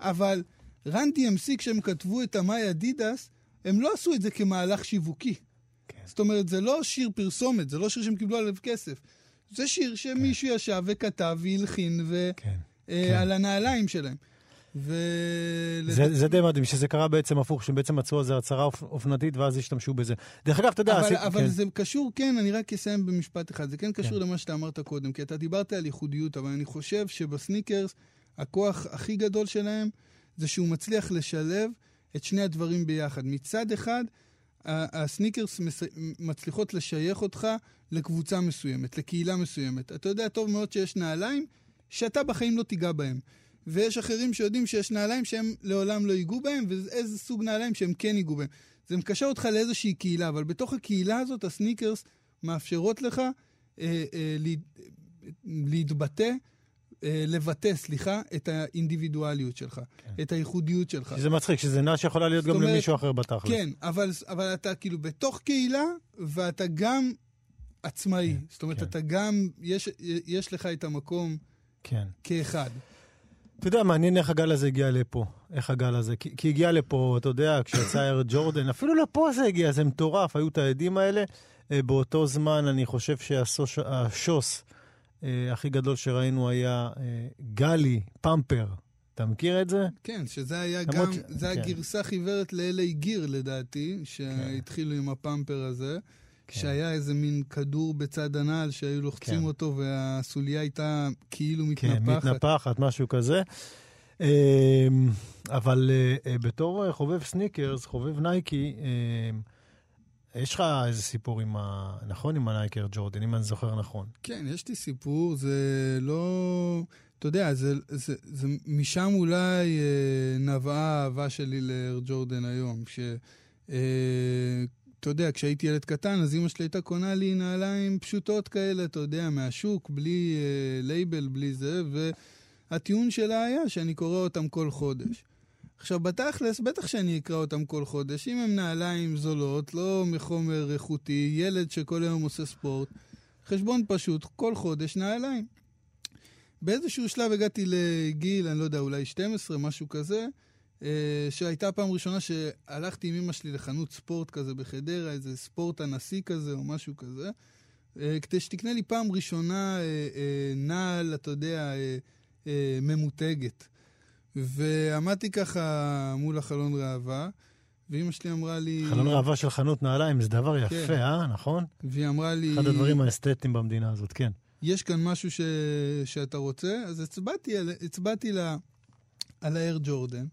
אבל רן DMC, כשהם כתבו את המאי אדידס, הם לא עשו את זה כמהלך שיווקי. כן. זאת אומרת, זה לא שיר פרסומת, זה לא שיר שהם קיבלו עליו כסף. זה שיר שמישהו ישב וכתב והלחין ו... כן. אה, כן. על הנעליים שלהם. ו... זה, זה די מדהים, שזה קרה בעצם הפוך, שבעצם מצאו איזו הצהרה אופ- אופנתית ואז השתמשו בזה. דרך אגב, אתה יודע... אבל, עשי- אבל כן. זה קשור, כן, אני רק אסיים במשפט אחד. זה כן קשור כן. למה שאתה אמרת קודם, כי אתה דיברת על ייחודיות, אבל אני חושב שבסניקרס, הכוח הכי גדול שלהם זה שהוא מצליח לשלב את שני הדברים ביחד. מצד אחד, הסניקרס מס... מצליחות לשייך אותך לקבוצה מסוימת, לקהילה מסוימת. אתה יודע טוב מאוד שיש נעליים שאתה בחיים לא תיגע בהם. ויש אחרים שיודעים שיש נעליים שהם לעולם לא ייגעו בהם, ואיזה סוג נעליים שהם כן ייגעו בהם. זה מקשר אותך לאיזושהי קהילה, אבל בתוך הקהילה הזאת הסניקרס מאפשרות לך אה, אה, לה, להתבטא, אה, לבטא, סליחה, את האינדיבידואליות שלך, כן. את הייחודיות שלך. שזה מצחיק, שזה נע שיכולה להיות גם אומרת, למישהו אחר בתכלס. כן, אבל, אבל אתה כאילו בתוך קהילה, ואתה גם עצמאי. כן, זאת אומרת, כן. אתה גם, יש, יש לך את המקום כן. כאחד. אתה יודע, מעניין איך הגל הזה הגיע לפה. איך הגל הזה. כי, כי הגיע לפה, אתה יודע, כשיצא אר ג'ורדן, אפילו לפה זה הגיע, זה מטורף, היו את העדים האלה. אה, באותו זמן, אני חושב שהשוס אה, הכי גדול שראינו היה אה, גלי פמפר. אתה מכיר את זה? כן, שזה היה גם, ש- זה כן. גרסה חיוורת ל-LA גיר לדעתי, שהתחילו עם הפמפר הזה, כן. שהיה איזה מין כדור בצד הנעל שהיו לוחצים כן. אותו והסוליה הייתה כאילו כן, מתנפחת. מתנפחת, משהו כזה. אה, אבל אה, אה, בתור אה, חובב סניקרס, חובב נייקי, אה, יש לך איזה סיפור עם ה... נכון? עם הנייק אייר ג'ורדן, אם אני זוכר נכון. כן, יש לי סיפור, זה לא... אתה יודע, זה, זה, זה משם אולי אה, נבעה האהבה שלי לאייר ג'ורדן היום. ש... אה, אתה יודע, כשהייתי ילד קטן, אז אמא שלי הייתה קונה לי נעליים פשוטות כאלה, אתה יודע, מהשוק, בלי אה, לייבל, בלי זה, והטיעון שלה היה שאני קורא אותם כל חודש. עכשיו, בתכלס, בטח שאני אקרא אותם כל חודש. אם הם נעליים זולות, לא מחומר איכותי, ילד שכל היום עושה ספורט, חשבון פשוט, כל חודש נעליים. באיזשהו שלב הגעתי לגיל, אני לא יודע, אולי 12, משהו כזה, שהייתה פעם ראשונה שהלכתי עם אמא שלי לחנות ספורט כזה בחדרה, איזה ספורט הנשיא כזה או משהו כזה, אה, כדי שתקנה לי פעם ראשונה אה, אה, נעל, אתה יודע, אה, אה, ממותגת. ועמדתי ככה מול החלון ראווה, ואימא שלי אמרה לי... חלון ראווה של חנות נעליים זה דבר יפה, כן. אה? נכון? והיא אמרה לי... אחד הדברים האסתטיים במדינה הזאת, כן. יש כאן משהו ש... שאתה רוצה, אז הצבעתי, על... הצבעתי לה... על האר ג'ורדן,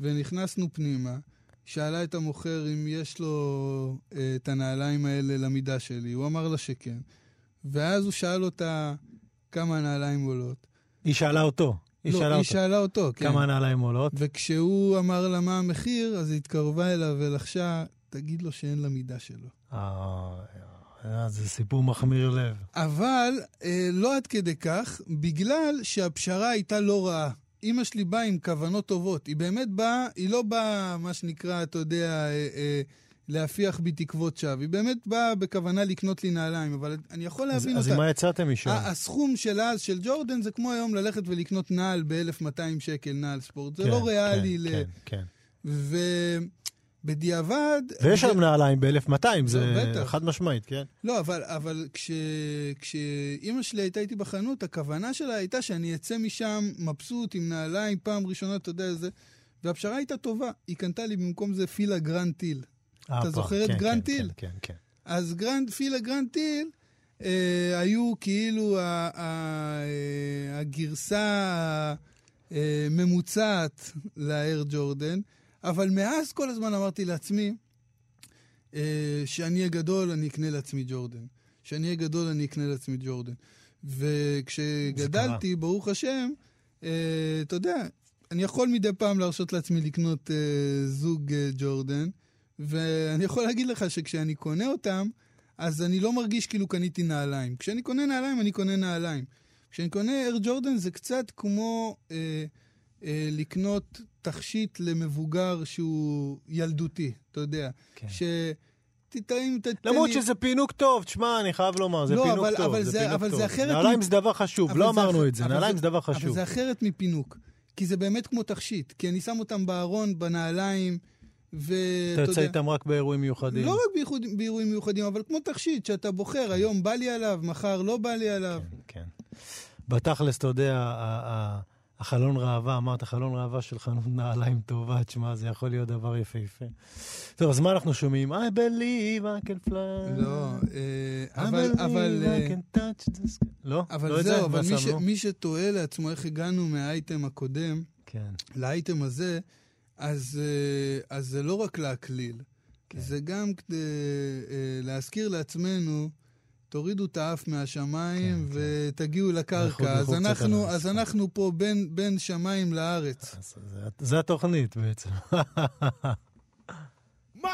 ונכנסנו פנימה. שאלה את המוכר אם יש לו אה, את הנעליים האלה למידה שלי, הוא אמר לה שכן. ואז הוא שאל אותה כמה הנעליים עולות. היא שאלה אותו. היא לא, שאלה היא אותו. שאלה אותו, כן. כמה הנעליים עולות? וכשהוא אמר לה מה המחיר, אז היא התקרבה אליו ולחשה, תגיד לו שאין לה מידה שלו. אה, אה, זה סיפור מחמיר לב. אבל אה, לא עד כדי כך, בגלל שהפשרה הייתה לא רעה. אימא שלי באה עם כוונות טובות. היא באמת באה, היא לא באה, מה שנקרא, אתה יודע, אה, אה, להפיח בי תקוות שווא. היא באמת באה בכוונה לקנות לי נעליים, אבל אני יכול אז להבין אז אותה. עם מה יצאתם משם? הסכום של אז, של ג'ורדן, זה כמו היום ללכת ולקנות נעל ב-1200 שקל, נעל ספורט. זה כן, לא ריאלי. כן, ל... כן, כן. ובדיעבד... ויש היום נעליים ב-1200, זה בטח. חד משמעית, כן? לא, אבל, אבל כש, כשאימא שלי הייתה איתי בחנות, הכוונה שלה הייתה שאני אצא משם מבסוט עם נעליים, פעם ראשונה, אתה יודע, זה... והפשרה הייתה טובה, היא קנתה לי במקום זה פילה גרנט היל. אה, פה, זוכר את כן, גרנט כן, היל? כן, כן, כן. אז גרנט, פילה גרנט היל אה, היו כאילו ה, ה, אה, הגרסה הממוצעת לאייר ג'ורדן, אבל מאז כל הזמן אמרתי לעצמי, אה, שאני אהיה גדול, אני אקנה לעצמי ג'ורדן. שאני אהיה גדול, אני אקנה לעצמי ג'ורדן. וכשגדלתי, ברוך השם, אה, אתה יודע, אני יכול מדי פעם להרשות לעצמי לקנות אה, זוג אה, ג'ורדן, ואני יכול להגיד לך שכשאני קונה אותם, אז אני לא מרגיש כאילו קניתי נעליים. כשאני קונה נעליים, אני קונה נעליים. כשאני קונה אר ג'ורדן זה קצת כמו, אה, לקנות תכשיט למבוגר שהוא ילדותי, אתה יודע. כן. ש... תתאים, תתן למרות לי- שזה פינוק טוב, תשמע, אני חייב לומר, זה לא, פינוק אבל- טוב, אבל זה זה- פינוק אבל טוב. זה אחרת נעליים מ- זה דבר חשוב, אבל לא אמרנו אח- את זה, אבל נעליים זה דבר אבל חשוב. זה אחרת מפינוק. כי זה באמת כמו תכשיט. כי אני שם אותם בארון, בנעליים, ואתה אתה יוצא יודע... איתם רק באירועים מיוחדים. לא רק בייחוד, באירועים מיוחדים, אבל כמו תכשיט, שאתה בוחר, היום בא לי עליו, מחר לא בא לי עליו. כן. בתכלס, אתה יודע, החלון ראווה, אמרת, חלון ראווה של חנות נעליים טובה, תשמע, זה יכול להיות דבר יפהפה. טוב, אז מה אנחנו שומעים? I believe I can fly. לא, אה, I אבל, אבל, believe אה, I can touch the sky. לא? לא אבל את זהו, זה? אבל מי, שתוהה לעצמו איך הגענו מהאייטם הקודם כן. לאייטם הזה, אז, אה, אז זה לא רק להקליל, כן. זה גם כדי אה, להזכיר לעצמנו, תורידו את האף מהשמיים כן, כן. ותגיעו לכו- לקרקע. אז אנחנו, אז. אנחנו פה בין, בין שמיים לארץ. זה- זה התוכנית בעצם. My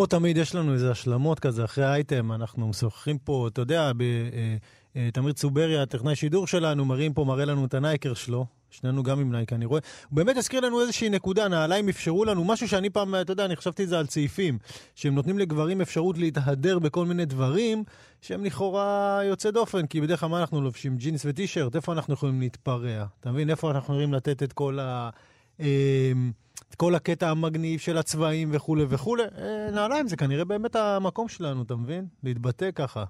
כמו תמיד, יש לנו איזה השלמות כזה אחרי האייטם, אנחנו משוחחים פה, אתה יודע, אה, אה, תמיר צוברי, הטכנאי שידור שלנו, מראים פה, מראה לנו את הנייק אייר שלו, שנינו גם עם נייק אייר, אני רואה. הוא באמת הזכיר לנו איזושהי נקודה, נעליים אפשרו לנו, משהו שאני פעם, אתה יודע, אני חשבתי את זה על צעיפים, שהם נותנים לגברים אפשרות להתהדר בכל מיני דברים, שהם לכאורה יוצא דופן, כי בדרך כלל מה אנחנו לובשים? ג'ינס וטישרט, איפה אנחנו יכולים להתפרע? אתה מבין? איפה אנחנו יכולים לתת את כל ה... אה, את כל הקטע המגניב של הצבעים וכולי וכולי. אה, נעליים זה כנראה באמת המקום שלנו, אתה מבין? להתבטא ככה.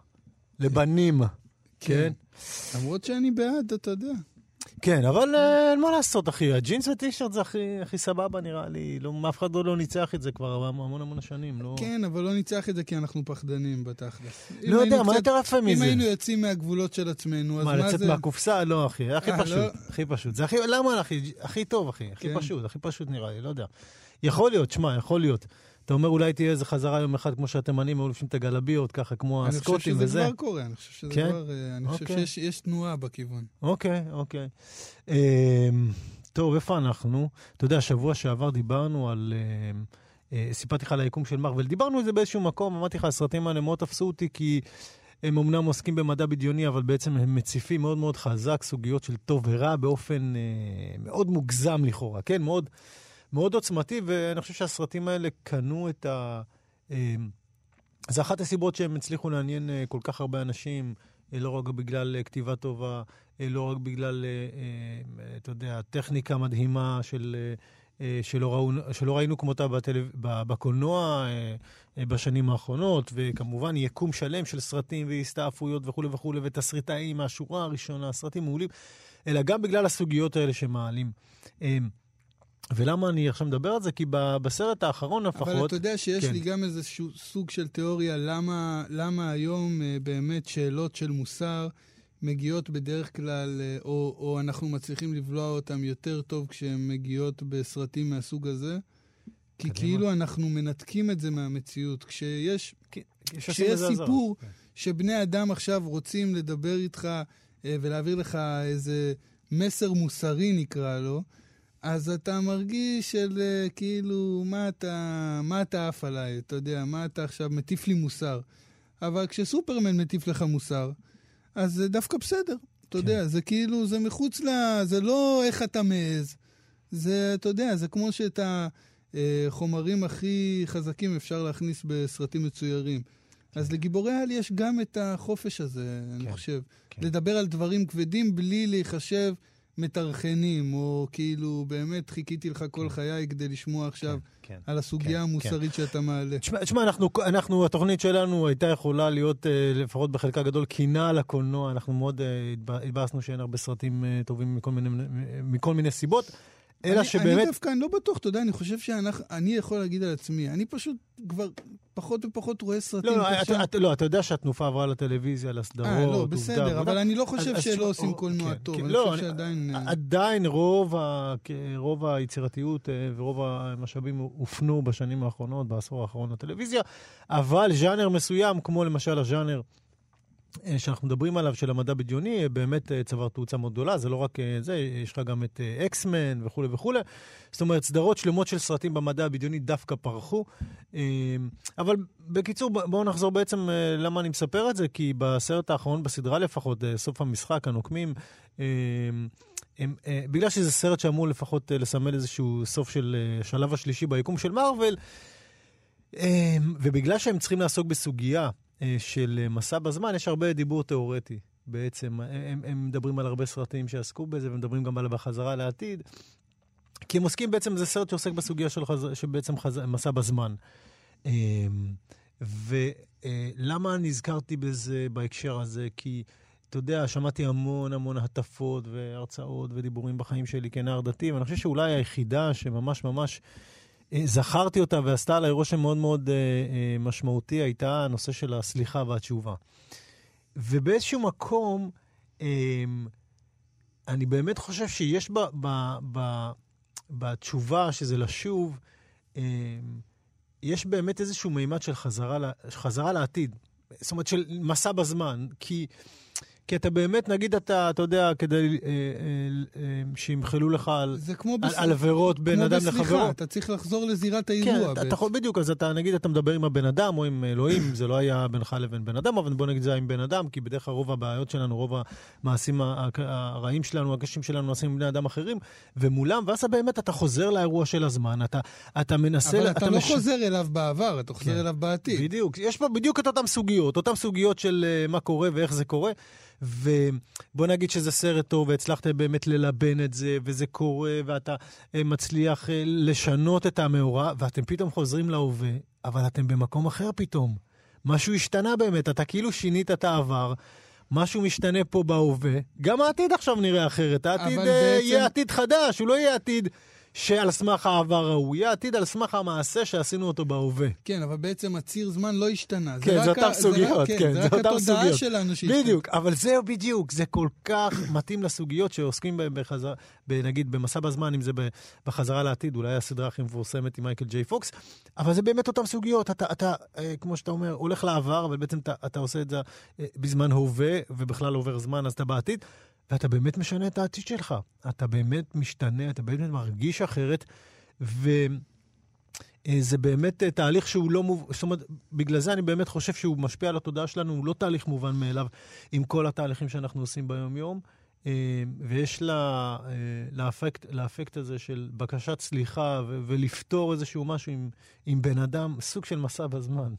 לבנים. כן? למרות שאני בעד, אתה יודע. כן, אבל אה, אין מה לעשות, אחי. הג'ינס וטישרט זה הכי, הכי סבבה, נראה לי. לא, אף אחד לא, ניצח את זה כבר המון המון שנים. לא, כן, אבל לא ניצח את זה כי אנחנו פחדנים בתכלס. אם לא יודע, מה יותר יפה אם מזה? היינו יוצאים מהגבולות של עצמנו, אז מה, מה לצאת זה... מהקופסה? לא, אחי. הכי אה, פשוט. לא? הכי פשוט. זה הכי, למה, הכי, הכי טוב, אחי. הכי כן. פשוט, הכי פשוט נראה לי, לא יודע. יכול להיות, שמע, יכול להיות. אתה אומר אולי תהיה איזה חזרה יום אחד, כמו שהתימנים היו לובשים את הגלביות, ככה, כמו אני חושב הסקוטים שזה וזה. כבר קורה, אני חושב שזה כן? כבר... אה, אני חושב אוקיי. שיש יש תנועה בכיוון. אוקיי, אוקיי. אמ, טוב, איפה אנחנו? אתה יודע, שבוע שעבר דיברנו על... אמ, אה, סיפרתי לך על היקום של מארוול. דיברנו על זה באיזשהו מקום, אמרתי לך, הסרטים האלה מאוד תפסו אותי, כי הם אמנם עוסקים במדע בדיוני, אבל בעצם הם מציפים מאוד מאוד חזק סוגיות של טוב ורע באופן אה, מאוד מוגזם לכאורה, כן? מאוד, מאוד עוצמתי, ואני חושב שהסרטים האלה קנו את ה... אה, זה אחת הסיבות שהם הצליחו לעניין אה, כל כך הרבה אנשים, אה, לא רק בגלל אה, כתיבה טובה, לא רק בגלל, אתה יודע, טכניקה מדהימה של... שלא, ראו, שלא ראינו כמותה בטלו, בקולנוע בשנים האחרונות, וכמובן יקום שלם של סרטים והסתעפויות וכולי וכולי, ותסריטאים מהשורה הראשונה, סרטים מעולים, אלא גם בגלל הסוגיות האלה שמעלים. ולמה אני עכשיו מדבר על זה? כי בסרט האחרון לפחות... אבל אתה יודע שיש כן. לי גם איזשהו סוג של תיאוריה למה, למה היום אה, באמת שאלות של מוסר מגיעות בדרך כלל, אה, או, או אנחנו מצליחים לבלוע אותן יותר טוב כשהן מגיעות בסרטים מהסוג הזה. כי קדימה. כאילו אנחנו מנתקים את זה מהמציאות. כשיש, יש כשיש. סיפור כן. שבני אדם עכשיו רוצים לדבר איתך אה, ולהעביר לך איזה מסר מוסרי נקרא לו, אז אתה מרגיש של אה, כאילו, מה אתה, מה אתה עף עליי, אתה יודע, מה אתה עכשיו מטיף לי מוסר. אבל כשסופרמן מטיף לך מוסר, אז זה דווקא בסדר. אתה יודע, זה כאילו, זה מחוץ ל... זה לא איך אתה מעז. זה, אתה יודע, זה כמו שאת החומרים הכי חזקים אפשר להכניס בסרטים מצוירים. אז לגיבורי על יש גם את החופש הזה, אני כן, חושב. כן. לדבר על דברים כבדים בלי להיחשב מטרחנים, או כאילו, באמת חיכיתי לך כל חיי כדי לשמוע עכשיו כן, על הסוגיה כן, המוסרית שאתה מעלה. תשמע, תשמע, אנחנו, אנחנו, התוכנית שלנו הייתה יכולה להיות, אה, לפחות בחלקה גדול, קינה על הקולנוע. אנחנו מאוד אה, התב- התבאסנו שאין הרבה סרטים אה, טובים מכל מיני, מכל מיני סיבות. אלא אני, שבאמת... אני דווקא, אני לא בטוח, אתה יודע, אני חושב שאני יכול להגיד על עצמי, אני פשוט כבר פחות ופחות רואה סרטים. לא, לא, קשה. אתה, אתה, לא, אתה יודע שהתנופה עברה לטלוויזיה, לסדרות, אה, לא, עובדה, בסדר, עבודה. אבל אני לא חושב אז- שלא עושים קולנוע כן, טוב, כן, אני לא, חושב שעדיין... אה, עדיין רוב, ה... רוב היצירתיות אה, ורוב המשאבים הופנו בשנים האחרונות, בעשור האחרון לטלוויזיה, אבל ז'אנר מסוים, כמו למשל הז'אנר שאנחנו מדברים עליו, של המדע בדיוני, אה, באמת אה, צבר תאוצה מאוד גדולה. זה לא רק אה, זה, יש לך גם את אה, אקסמן וכולי וכולי. זאת אומרת, סדרות שלמות של סרטים במדע הבדיוני דווקא פרחו. אה, אבל בקיצור, בואו נחזור בעצם אה, למה אני מספר את זה, כי בסרט האחרון, בסדרה לפחות, אה, סוף המשחק, הנוקמים, אה, הם, אה, בגלל שזה סרט שאמור לפחות אה, לסמל איזשהו סוף של אה, השלב השלישי ביקום של מארוול, אה, ובגלל שהם צריכים לעסוק בסוגיה אה, של אה, מסע בזמן, יש הרבה דיבור תיאורטי. בעצם, הם, הם מדברים על הרבה סרטים שעסקו בזה, ומדברים גם על בחזרה לעתיד. כי הם עוסקים בעצם, זה סרט שעוסק בסוגיה של חז... שבעצם חז... מסע בזמן. אה, ולמה נזכרתי בזה בהקשר הזה? כי, אתה יודע, שמעתי המון המון הטפות והרצאות ודיבורים בחיים שלי כנער דתי, ואני חושב שאולי היחידה שממש ממש אה, זכרתי אותה ועשתה עליי רושם מאוד מאוד אה, אה, משמעותי, הייתה הנושא של הסליחה והתשובה. ובאיזשהו מקום, אה, אני באמת חושב שיש ב, ב, ב, בתשובה, שזה לשוב, אה, יש באמת איזשהו מימד של חזרה, חזרה לעתיד. זאת אומרת, של מסע בזמן. כי, כי אתה באמת, נגיד אתה, אתה יודע, כדי אה, אה, אה, שימחלו לך על, כמו על, בס- על עבירות בין אדם בסליחה, לחברו. אתה צריך לחזור לזירת כן, האירוע אתה, אתה. יכול, בדיוק, אז אתה, נגיד, אתה מדבר עם הבן אדם או עם אלוהים, זה לא היה בינך לבין בן אדם, אבל בוא נגיד זה היה עם בן אדם, כי בדרך כלל רוב הבעיות שלנו, רוב המעשים הרעים שלנו, הקשים שלנו, נעשים עם בני אדם אחרים, ומולם, ואז באמת אתה חוזר לאירוע של הזמן, אתה, אתה מנסה... אבל ל- אתה לא מש- חוזר אליו בעבר, אתה חוזר כן. אליו בעתיד. בדיוק. יש פה בדיוק את אותן סוגיות, אותן סוגיות של uh, מה קורה ואיך זה קורה. ובוא נגיד שזה סרט טוב והצלחת באמת ללבן את זה, וזה קורה, ואתה uh, מצליח uh, לשנות את המאורע, ואתם פתאום חוזרים להווה, אבל אתם במקום אחר פתאום. משהו השתנה באמת, אתה כאילו שינית את העבר. משהו משתנה פה בהווה, גם העתיד עכשיו נראה אחרת. העתיד uh, בעצם- יהיה עתיד חדש, הוא לא יהיה עתיד שעל סמך העבר ההוא, יהיה עתיד על סמך המעשה שעשינו אותו בהווה. כן, אבל בעצם הציר זמן לא השתנה. כן, זה אותן רק- סוגיות, כן, זה זה רק התודעה סוגיות. שלנו שהשתנה. בדיוק, אבל זהו בדיוק, זה כל כך מתאים לסוגיות שעוסקים בהן בחזרה, נגיד במסע בזמן, אם זה בחזרה לעתיד, אולי הסדרה הכי מפורסמת עם מייקל ג'יי פוקס, אבל זה באמת אותן סוגיות. אתה, אתה אה, כמו שאתה אומר, הולך לעבר, אבל בעצם אתה, אתה עושה את זה אה, בזמן הווה, ובכלל עובר זמן, אז אתה בעתיד, ואתה באמת משנה את העתיד שלך. אתה באמת משתנה, אתה באמת מרגיש אחרת, ו... אה, באמת אה, תהליך שהוא לא מוב... זאת אומרת, בגלל זה אני באמת חושב שהוא משפיע על התודעה שלנו, הוא לא תהליך מובן מאליו עם כל התהליכים שאנחנו עושים ביום-יום. אה, ויש לה, לאפקט, לאפקט הזה של בקשת סליחה ו- ולפתור איזשהו משהו עם, עם בן אדם, סוג של מסע בזמן.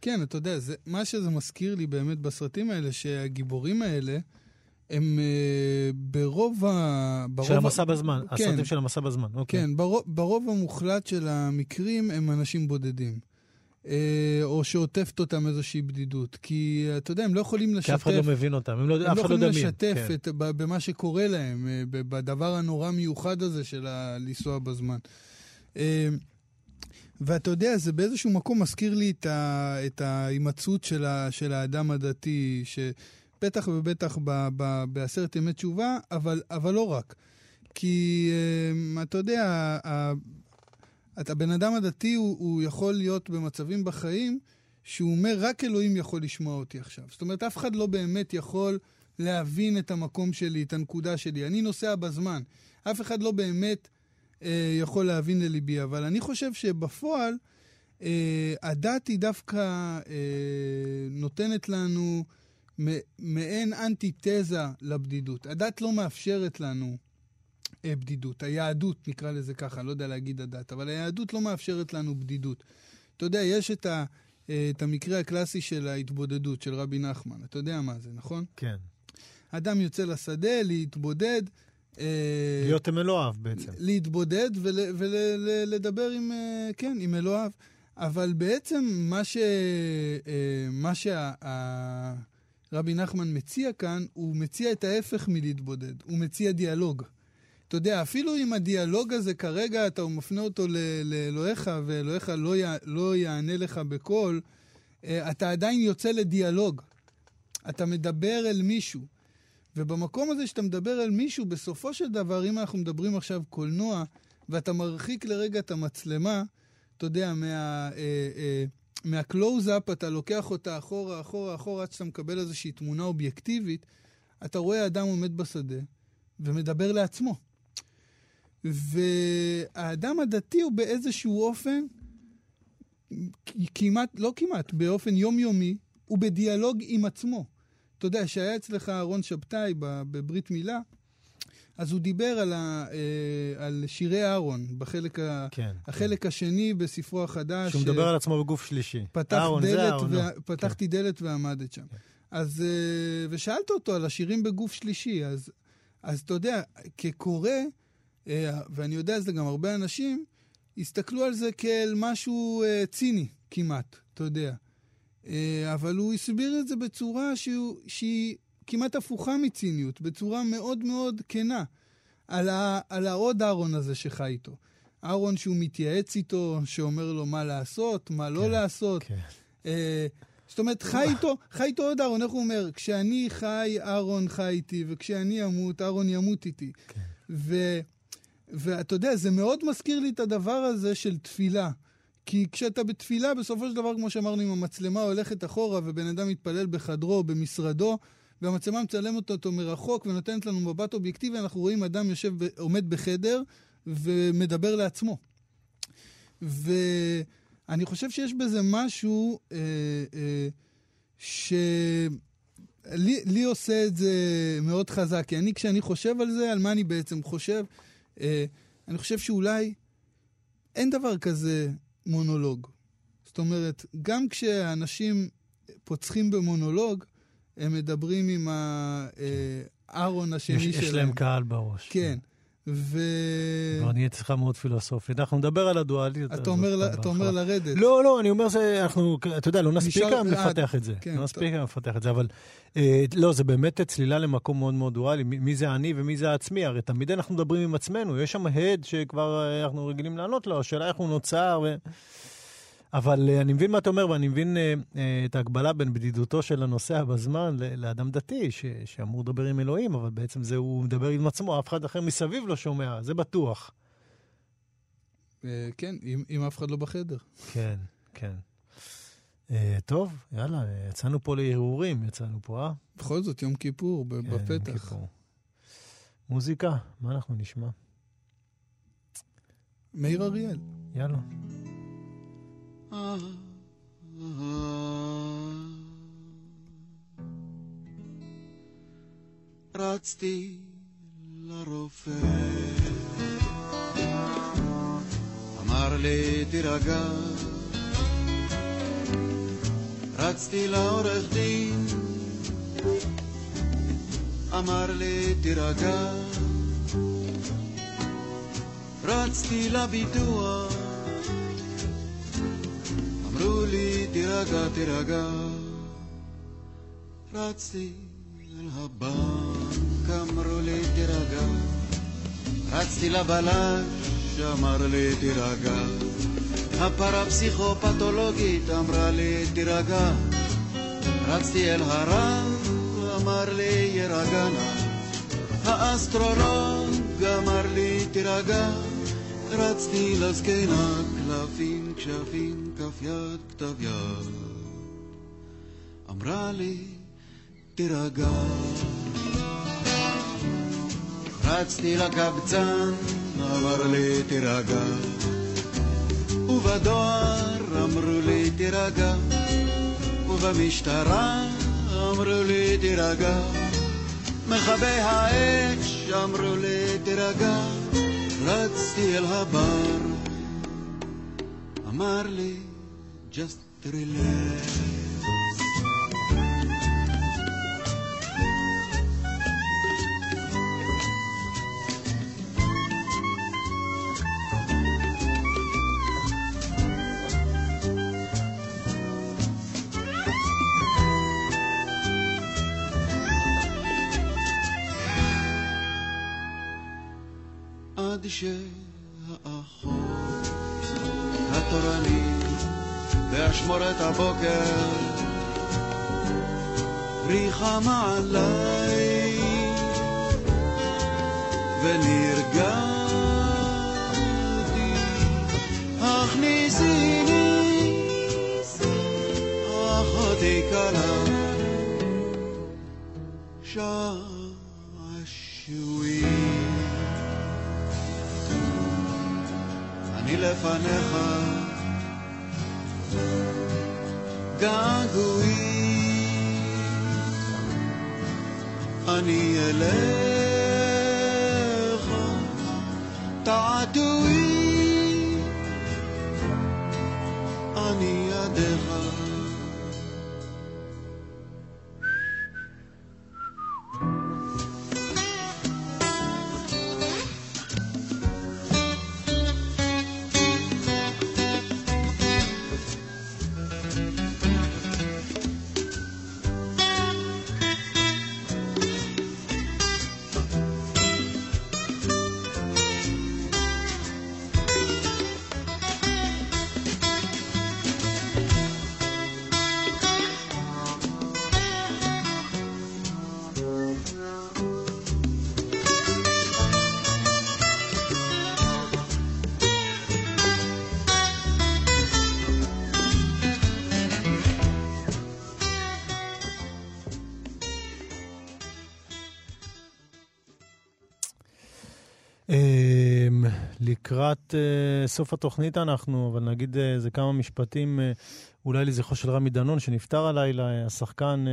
כן, אתה יודע, זה, מה שזה מזכיר לי באמת בסרטים האלה, שהגיבורים האלה, הם אה, ברוב ה... ברוב של המסע בזמן, כן. הסרטים של המסע בזמן. אוקיי. כן, ברוב, ברוב המוחלט של המקרים הם אנשים בודדים. אה, או שעוטפת אותם איזושהי בדידות. כי, אתה יודע, הם לא יכולים לשתף... כי אף אחד לא מבין אותם, הם לא, הם אף לא לא יכולים הם. לשתף כן. את, במה שקורה להם, אה, בדבר הנורא מיוחד הזה של לנסוע בזמן. ואתה יודע, זה באיזשהו מקום מזכיר לי את, ה, את ההימצאות של, ה, של האדם הדתי, שבטח ובטח ב, ב, בעשרת ימי תשובה, אבל, אבל לא רק. כי אה, אתה יודע, הבן אדם הדתי, הוא, הוא יכול להיות במצבים בחיים שהוא אומר, רק אלוהים יכול לשמוע אותי עכשיו. זאת אומרת, אף אחד לא באמת יכול להבין את המקום שלי, את הנקודה שלי. אני נוסע בזמן. אף אחד לא באמת אה, יכול להבין לליבי, אבל אני חושב שבפועל, אה, הדת היא דווקא אה, נותנת לנו מעין אנטיתזה לבדידות. הדת לא מאפשרת לנו אה, בדידות. היהדות, נקרא לזה ככה, לא יודע להגיד הדת, אבל היהדות לא מאפשרת לנו בדידות. אתה יודע, יש את, ה, אה, את המקרה הקלאסי של ההתבודדות, של רבי נחמן. אתה יודע מה זה, נכון? כן. אדם יוצא לשדה להתבודד. אה, להיות עם אלוהיו בעצם. להתבודד ולדבר עם, אה, כן, עם אלוהיו. אבל בעצם מה, ש, מה שהרבי נחמן מציע כאן, הוא מציע את ההפך מלהתבודד. הוא מציע דיאלוג. אתה יודע, אפילו אם הדיאלוג הזה כרגע, אתה מפנה אותו ל- לאלוהיך, ואלוהיך לא, י, לא יענה לך בקול, אה, אתה עדיין יוצא לדיאלוג. אתה מדבר אל מישהו. ובמקום הזה שאתה מדבר אל מישהו, בסופו של דבר, אם אנחנו מדברים עכשיו קולנוע, ואתה מרחיק לרגע את המצלמה, אתה יודע, מה, אה, אה, מהקלוז-אפ אתה לוקח אותה אחורה, אחורה, אחורה, עד שאתה מקבל איזושהי תמונה אובייקטיבית, אתה רואה אדם עומד בשדה ומדבר לעצמו. והאדם הדתי הוא באיזשהו אופן, כמעט, לא כמעט, באופן יומיומי, הוא בדיאלוג עם עצמו. אתה יודע, שהיה אצלך אהרון שבתאי בברית מילה, אז הוא דיבר על, ה, אה, על שירי אהרון, בחלק ה, כן. החלק השני בספרו החדש. שהוא מדבר על עצמו בגוף שלישי. פתח אהרון זה דלת, אהרון, לא. ו... פתחתי דלת ועמדת שם. אז, אה, ושאלת אותו על השירים בגוף שלישי, אז, אז אתה יודע, כקורא, אה, ואני יודע זה גם הרבה אנשים, הסתכלו על זה כאל משהו אה, ציני כמעט, אתה יודע. אה, אבל הוא הסביר את זה בצורה שהוא, שהיא כמעט הפוכה מציניות, בצורה מאוד מאוד כנה, על, ה, על העוד אהרון הזה שחי איתו. אהרון שהוא מתייעץ איתו, שאומר לו מה לעשות, מה לא לעשות. כן. אה, זאת אומרת, חי איתו, חי איתו עוד אהרון, איך הוא אומר? כשאני חי, אהרון חי איתי, וכשאני אמות, אהרון ימות איתי. כן. ו, ואתה יודע, זה מאוד מזכיר לי את הדבר הזה של תפילה. כי כשאתה בתפילה, בסופו של דבר, כמו שאמרנו, אם המצלמה הולכת אחורה ובן אדם מתפלל בחדרו, במשרדו, והמצלמה מצלמת אותו מרחוק ונותנת לנו מבט אובייקטיבי, אנחנו רואים אדם יושב, עומד בחדר ומדבר לעצמו. ואני חושב שיש בזה משהו אה, אה, שלי לי עושה את זה מאוד חזק. כי אני, כשאני חושב על זה, על מה אני בעצם חושב, אה, אני חושב שאולי אין דבר כזה מונולוג. זאת אומרת, גם כשאנשים פוצחים במונולוג, הם מדברים עם הארון השני יש, שלהם. יש להם קהל בראש. כן. ו... כבר נהיית שיחה מאוד פילוסופית. אנחנו נדבר על הדואליות. אתה אומר ל-. אתה אומר לרדת. לא, לא, אני אומר שאנחנו, אתה יודע, לא נספיק היום אה, לפתח את זה. כן, לא נספיק. היום לפתח את זה, אבל אה, לא, זה באמת צלילה למקום מאוד מאוד דואלי. מי מי זה אני ומי זה העצמי? הרי תמיד אנחנו מדברים עם עצמנו. יש שם הד שכבר אה, אנחנו רגילים לענות לו, השאלה איך הוא נוצר. ו... אבל אה, אני מבין מה אתה אומר, ואני מבין אה, אה, את ההגבלה בין בדידותו של הנוסע בזמן לאדם דתי, ש- שאמור לדבר עם אלוהים, אבל בעצם זה הוא מדבר עם עצמו, אף אחד אחר מסביב לא שומע, זה בטוח. אה, כן, אם אם אף אחד לא בחדר. כן, כן. אה, טוב, יאללה, יצאנו פה להרהורים, יצאנו פה, אה? בכל זאת, יום כיפור ב- כן, יום בפתח. כיפור. מוזיקה, מה אנחנו נשמע? מאיר אריאל. יאללה. רצתי לרופא, אמר לי תירגע, רצתי לעורך דין, אמר לי תירגע, רצתי לביטוח, לי תירגע, תירגע, רצתי אל הבנק, אמרו לי תירגע, רצתי לבלש, אמר לי תירגע, הפרפסיכופתולוגית אמרה לי תירגע, רצתי אל הרב, אמר לי יירגע נא, האסטרולוג אמר לי תירגע, רצתי לזקנה, קלפים, כשפים, כף יד, כתב יד. אמרה לי, תירגע. רצתי לקבצן, אמר לי, תירגע. ובדואר אמרו לי, תירגע. ובמשטרה אמרו לי, תירגע. מכבי האש אמרו לי, תירגע. רצתי אל הבר, אמר לי, just relax. באשמורת הבוקר ריחמה עליי ונרגעתי הכניסיני אחותי קלה שעשועי אני לפניך געגועי אני אליך תעתועי. אני ידיך סוף התוכנית אנחנו, אבל נגיד אה, איזה כמה משפטים, אה, אולי לזכרו של רמי דנון, שנפטר הלילה, אה, השחקן,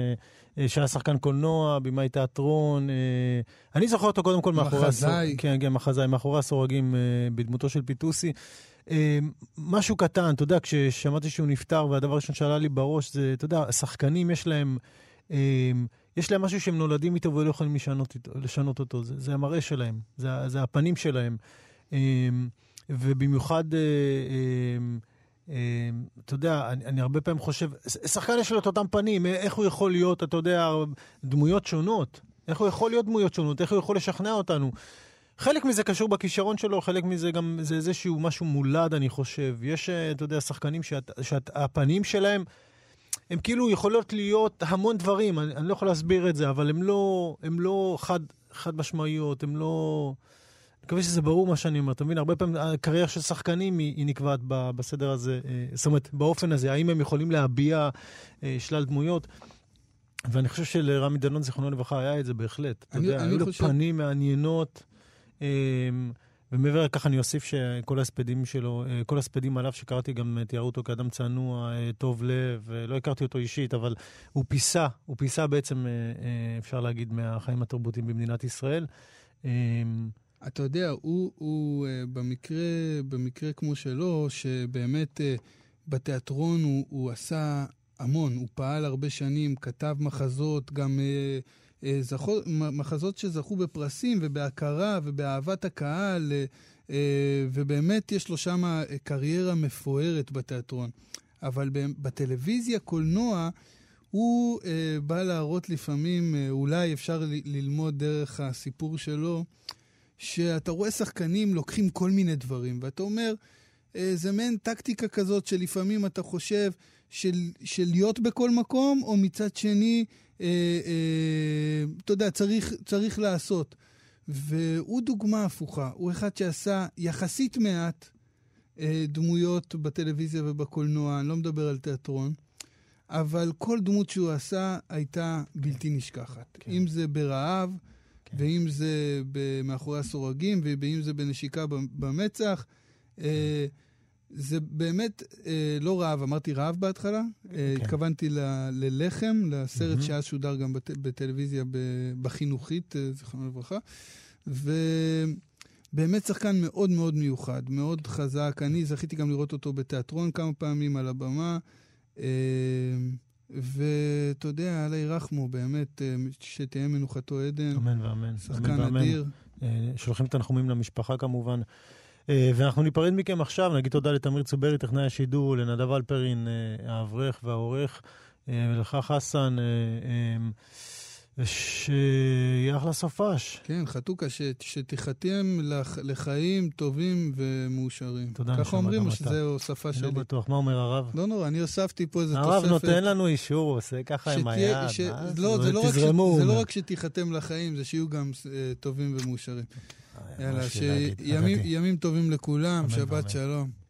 שהיה שחקן קולנוע, במאי תיאטרון. אני זוכר אותו קודם כל מאחורי... מחזאי. כן, כן, מחזאי, מאחורי הסורגים, בדמותו של פיטוסי. משהו קטן, אתה יודע, כששמעתי שהוא נפטר, והדבר הראשון שעלה לי בראש זה, אתה יודע, השחקנים יש להם... יש להם משהו שהם נולדים איתו ולא יכולים לשנות, לשנות אותו. זה, זה המראה שלהם, זה, זה הפנים שלהם. ובמיוחד, אה, אמ, אמ, אתה יודע, אני, אני הרבה פעמים חושב, שחקן יש לו את אותם פנים, איך הוא יכול להיות, אתה יודע, דמויות שונות. איך הוא יכול להיות דמויות שונות? איך הוא יכול לשכנע אותנו? חלק מזה קשור בכישרון שלו, חלק מזה גם, זה איזשהו משהו מולד, אני חושב. יש, אה, אתה יודע, שחקנים שהפנים שלהם, הם כאילו יכולות להיות המון דברים, אני, אני לא יכול להסביר את זה, אבל הם לא, הם לא חד, חד משמעיות, הם לא... אני מקווה שזה ברור מה שאני אומר, אתה מבין? הרבה פעמים הקריירה של שחקנים היא, היא נקבעת ב, בסדר הזה, אה, זאת אומרת, באופן הזה, האם הם יכולים להביע אה, שלל דמויות. ואני חושב שלרמי דנון, זיכרונו לברכה, היה את זה בהחלט. אתה יודע, היו לו חושב... פנים מעניינות. אמ, ומעבר לכך אני אוסיף שכל ההספדים שלו, אה, כל ההספדים עליו שקראתי גם תיארו אותו כאדם צנוע, טוב לב, לא הכרתי אותו אישית, אבל הוא פיסה, הוא פיסה בעצם, אפשר להגיד, מהחיים התרבותיים במדינת ישראל. אתה יודע, הוא, הוא במקרה, במקרה כמו שלו, שבאמת בתיאטרון הוא, הוא עשה המון, הוא פעל הרבה שנים, כתב מחזות, גם... אה, זכו, מחזות שזכו בפרסים ובהכרה ובאהבת הקהל, אה, אה, ובאמת יש לו שם קריירה מפוארת בתיאטרון. אבל בטלוויזיה, קולנוע, הוא בא להראות לפעמים, אולי אפשר ללמוד דרך הסיפור שלו, שאתה רואה שחקנים לוקחים כל מיני דברים, ואתה אומר, זה מעין טקטיקה כזאת שלפעמים אתה חושב של, של להיות בכל מקום, או מצד שני, אה, אה, אתה יודע, צריך, צריך לעשות. והוא דוגמה הפוכה, הוא אחד שעשה יחסית מעט אה, דמויות בטלוויזיה ובקולנוע, אני לא מדבר על תיאטרון, אבל כל דמות שהוא עשה הייתה בלתי נשכחת. כן. אם זה ברעב, כן. ואם זה מאחורי הסורגים, ואם זה בנשיקה במצח. כן. זה באמת אה, לא רעב, אמרתי רעב בהתחלה, אה, כן. התכוונתי ל, ללחם, לסרט mm-hmm. שאז שודר גם בט, בטלוויזיה בחינוכית, אה, זיכרונו לברכה, ובאמת שחקן מאוד מאוד מיוחד, מאוד חזק. אני זכיתי גם לראות אותו בתיאטרון כמה פעמים על הבמה, אה, ואתה יודע, אללה ירחמו, באמת, אה, שתהיה מנוחתו עדן. אמן ואמן. שחקן אדיר. אה, שולחים תנחומים למשפחה כמובן. אה, ואנחנו ניפרד מכם עכשיו, נגיד תודה לתמיר צוברי, טכנאי השידור, לנדב אלפרין, האברך והעורך, ולך חסן, שיהיה אחלה סופש. כן, חתוכה, ש, שתיחתם לח, לחיים טובים ומאושרים. תודה, נשמה, ככה אומרים, או שזה הוספה שלי? לא בטוח, מה אומר הרב? לא נורא, אני הוספתי פה איזה הרב תוספת. הרב נותן לנו אישור, הוא עושה ככה עם היד, ש... מה? לא, זה, לא תזרמו. ש... זה לא רק שתיחתם לחיים, זה שיהיו גם uh, טובים ומאושרים. יאללה, שימים טובים לכולם, שבת שלום.